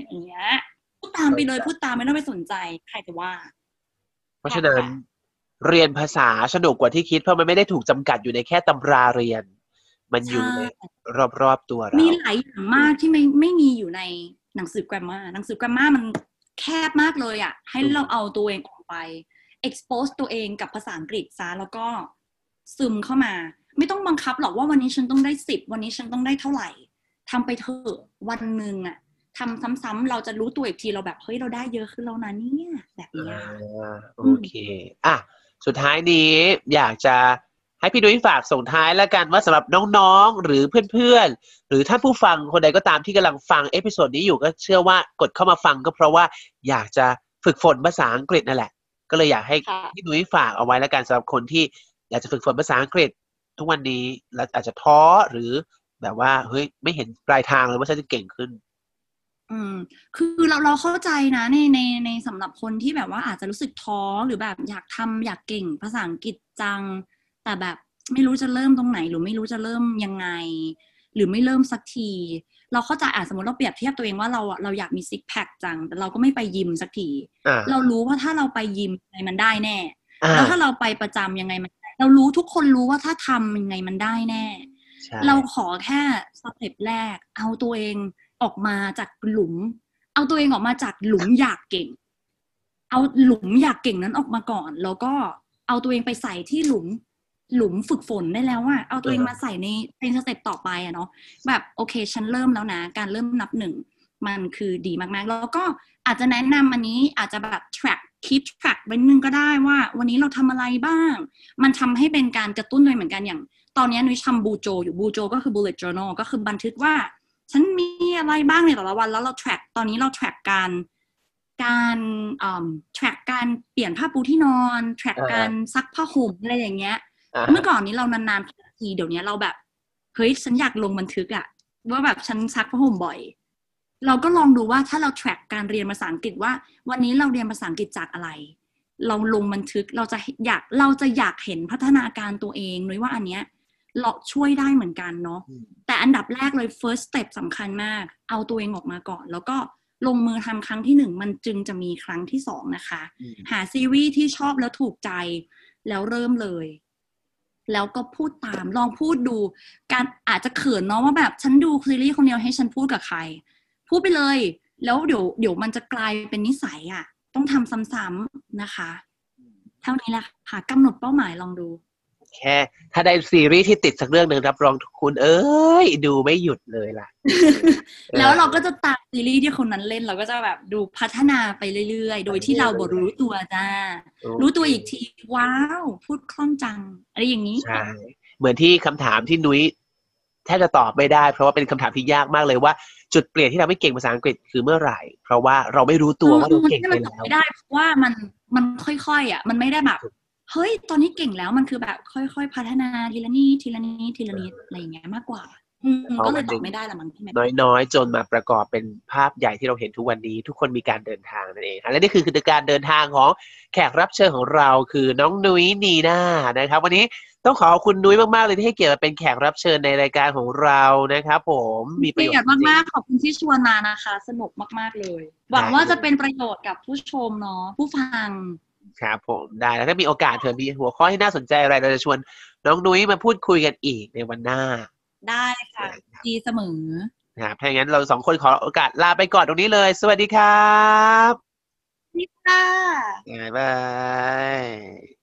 S2: อย่างเงี้ยพูดตามไปเลยพูดตามไม่ต้องไปสนใจใครจะว่า
S1: เพราะฉะนั้นเรียนภาษาสนุกกว่าที่คิดเพราะมันไม่ได้ถูกจำกัดอยู่ในแค่ตำราเรียน มันอยู่ใน
S2: ใช่
S1: รอบๆตัวเรา
S2: มีหลายอย่างมากที่ไม่ไม่มีอยู่ในหนังสือ grammar หนังสือ grammar มันแคบมากเลยอะ่ะ ให้เราเอาตัวเองออกไป expose ตัวเองกับภาษาอังกฤษซะแล้วก็ซึมเข้ามา ไม่ต้องบังคับหรอกว่าวันนี้ฉันต้องได้สิบวันนี้ฉันต้องได้เท่าไหร่ทำไปเถอะวันหนึ่งอะทำซ้ำๆเราจะรู้ตัวอีกทีเราแบบเฮ้ยเราได้เยอะขึ้นแล้วนะเนี่ยแบบเนี้ย
S1: อ่าโอเคอะสุดท้ายนี้อยากจะให้พี่ดุ้ยฝากส่งท้ายแล้วกันว่าสำหรับน้องๆ หรือเพื่อนๆ หรือท่านผู้ฟังคนใดก็ตามที่กำลังฟังเอพิโซดนี้อยู่ก็เชื่อว่ากดเข้ามาฟังก็เพราะว่าอยากจะฝึกฝนภาษาอังกฤษนั่นแหละ ก็เลยอยากให้
S2: ค่ะ
S1: พี่ดุ้ยฝากเอาไว้แล้วกันสำหรับคนที่อยากจะฝึกฝนภาษาอังกฤษ ทุกวันนี้แล้วอาจจะท้อหรือแบบว่าเฮ้ยไม่เห็นปลายทางเลยว่าฉันจะเก่งขึ้น
S2: อืม คือเราเราเข้าใจนะในในในสำหรับคนที่แบบว่าอาจจะรู้สึกท้อหรือแบบอยากทำอยากเก่งภาษาอังกฤษจัง แต่แบบไม่รู้จะเริ่มตรงไหน หรือไม่รู้จะเริ่มยังไง หรือไม่เริ่มสักที เราเข้าใจอะสมมติเราเปรียบเทียบตัวเองว่าเราอะเราอยากมีซิกแพคจัง แต่เราก็ไม่ไปยิมสักที
S1: อ่า
S2: เรารู้ว่าถ้าเราไปยิมยังไงมันได้แน่
S1: อ่า
S2: แล้วถ้าเราไปประจำยังไงมันได้ เรารู้ทุกคนรู้ว่าถ้าทำยังไงมันได้แน่
S1: ใช่
S2: เราขอแค่สเต็ปแรก เอาตัวเองออกมาจากหลุม เอาตัวเองออกมาจากหลุมอยากเก่ง เอาหลุมอยากเก่งนั้นออกมาก่อน แล้วก็เอาตัวเองไปใส่ที่หลุมหลุมฝึกฝนได้แล้วอะเอาตัวเองมาใส่ในในสเต็ปต่อไปอะเนาะแบบโอเคฉันเริ่มแล้วนะ การเริ่มนับหนึ่งมันคือดีมากๆ แล้วก็อาจจะแนะนำอันนี้อาจจะแบบ track keep track ไว้นึงก็ได้ว่า วันนี้เราทำอะไรบ้าง มันทำให้เป็นการกระตุ้นด้วยเหมือนกันอย่าง ตอนนี้นุ้ยทำบูโจ อยู่บูโจ ก็คือ bullet journal ก็คือบันทึกว่า ฉันมีอะไรบ้างในแต่ละวัน แล้วเรา track ตอนนี้เรา track การการอ่า track การเปลี่ยนผ้าปูที่นอน track
S1: อ่า
S2: การซักผ้าห่มอะไรอย่างเงี้ย
S1: อ่า
S2: เมื่อก่อนนี้เรานานๆทีเดี๋ยวนี้เราแบบเฮ้ยฉันอยากลงบันทึกอะว่าแบบฉันซักผ้าห่มบ่อย เราก็ลองดูว่าถ้าเรา track การเรียนภาษาอังกฤษว่า วันนี้เราเรียนภาษาอังกฤษจากอะไร เราลงบันทึกเราจะอยากเราจะอยากเห็นพัฒนาการตัวเองนุ้ยว่าอันเนี้ยเราช่วยได้เหมือนกันเนาะ
S1: อืม
S2: แต่อันดับแรกเลย first step สำคัญมาก เอาตัวเองออกมาก่อน แล้วก็ลงมือทำครั้งที่หนึ่งมันจึงจะมีครั้งที่สองนะคะ
S1: อืม
S2: หาซีรีส์ที่ชอบแล้วถูกใจ แล้วเริ่มเลย แล้วก็พูดตามลองพูดดู การอาจจะเขินเนาะว่าแบบฉันดูซีรีส์คนเดียวให้ฉันพูดกับใคร พูดไปเลย แล้วเดี๋ยวเดี๋ยวมันจะกลายเป็นนิสัยอะ่ะ ต้องทำซ้ำๆนะคะ เท่านี้แหละค่ะกำหนดเป้าหมายลองดู
S1: แค่ถ้าได้ซีรีส์ที่ติดสักเรื่องหนึ่งรับรองทุกคุณ เอ้ย ดูไม่หยุดเลยล่ะ
S2: แล้วเราก็จะตามซีรีส์ที่คนนั้นเล่นเราก็จะแบบดูพัฒนาไปเรื่อยๆ โดยที่เราบรู้ตัวจ้า รู้ตัวอีกที ว้าว พูดคล่องจัง อะไรอย่างนี้
S1: ใช่เหมือนที่คำถามที่นุ้ยแทบจะตอบไม่ได้ เพราะว่าเป็นคำถามที่ยากมากเลยว่า จุดเปลี่ยนที่ทำให้เก่งภาษาอังกฤษคือเมื่อไหร่ เพราะว่าเราไม่รู้ตัวว่าเราเก่ง
S2: ออ
S1: ไป
S2: มันตอบ
S1: แล้ว
S2: ไม่ได้เพราะว่ามันมันค่อยๆอะ มันไม่ได้แบบเฮ้ยตอนนี้เก่งแล้วมันคือแบบค่อยๆ พัฒนาทีละนิดทีละนิดทีละนิดอะไรอย่างเงี้ยมากกว่าอืม
S1: เอา
S2: ก็เลย
S1: วันห
S2: ต
S1: นึ่
S2: องบไม่ได้ละมั้งพี่แม่
S1: น้อยๆ จนมาประกอบเป็นภาพใหญ่ที่เราเห็นทุกวันนี้ ทุกคนมีการเดินทางนั่นเองค่ะและนี่คือคือการเดินทางของแขกรับเชิญของเราคือน้องนุ้ยนีน่านะครับ วันนี้ ต้องขอขอบคุณนุ้ยมากๆเลยที่ให้เกียรติมาเป็นแขกรับเชิญในรายการของเรานะครับ ผมมีประ
S2: เกี
S1: โยช
S2: ยร
S1: น์
S2: ติมากๆขอบคุณที่ชวนมานะคะ สนุกมากๆเลย หวังว่าจะเป็นประโยชน์กับผู้ชมเนาะผู้ฟัง
S1: ครับผมได้แล้วถ้ามีโอกาสเธอมีหัวข้อที่น่าสนใจอะไรเราจะชวนน้องนุ้ยมาพูดคุยกันอีกในวันหน้า
S2: ได้ค่ะ ดีเสมอ
S1: นะครับถ้าอย่างนั้นเราสองคนขอโอกาสลาไปก่อนตรงนี้เลย สวัสดีครับ
S2: นี่ค่ะ
S1: บ๊ายบาย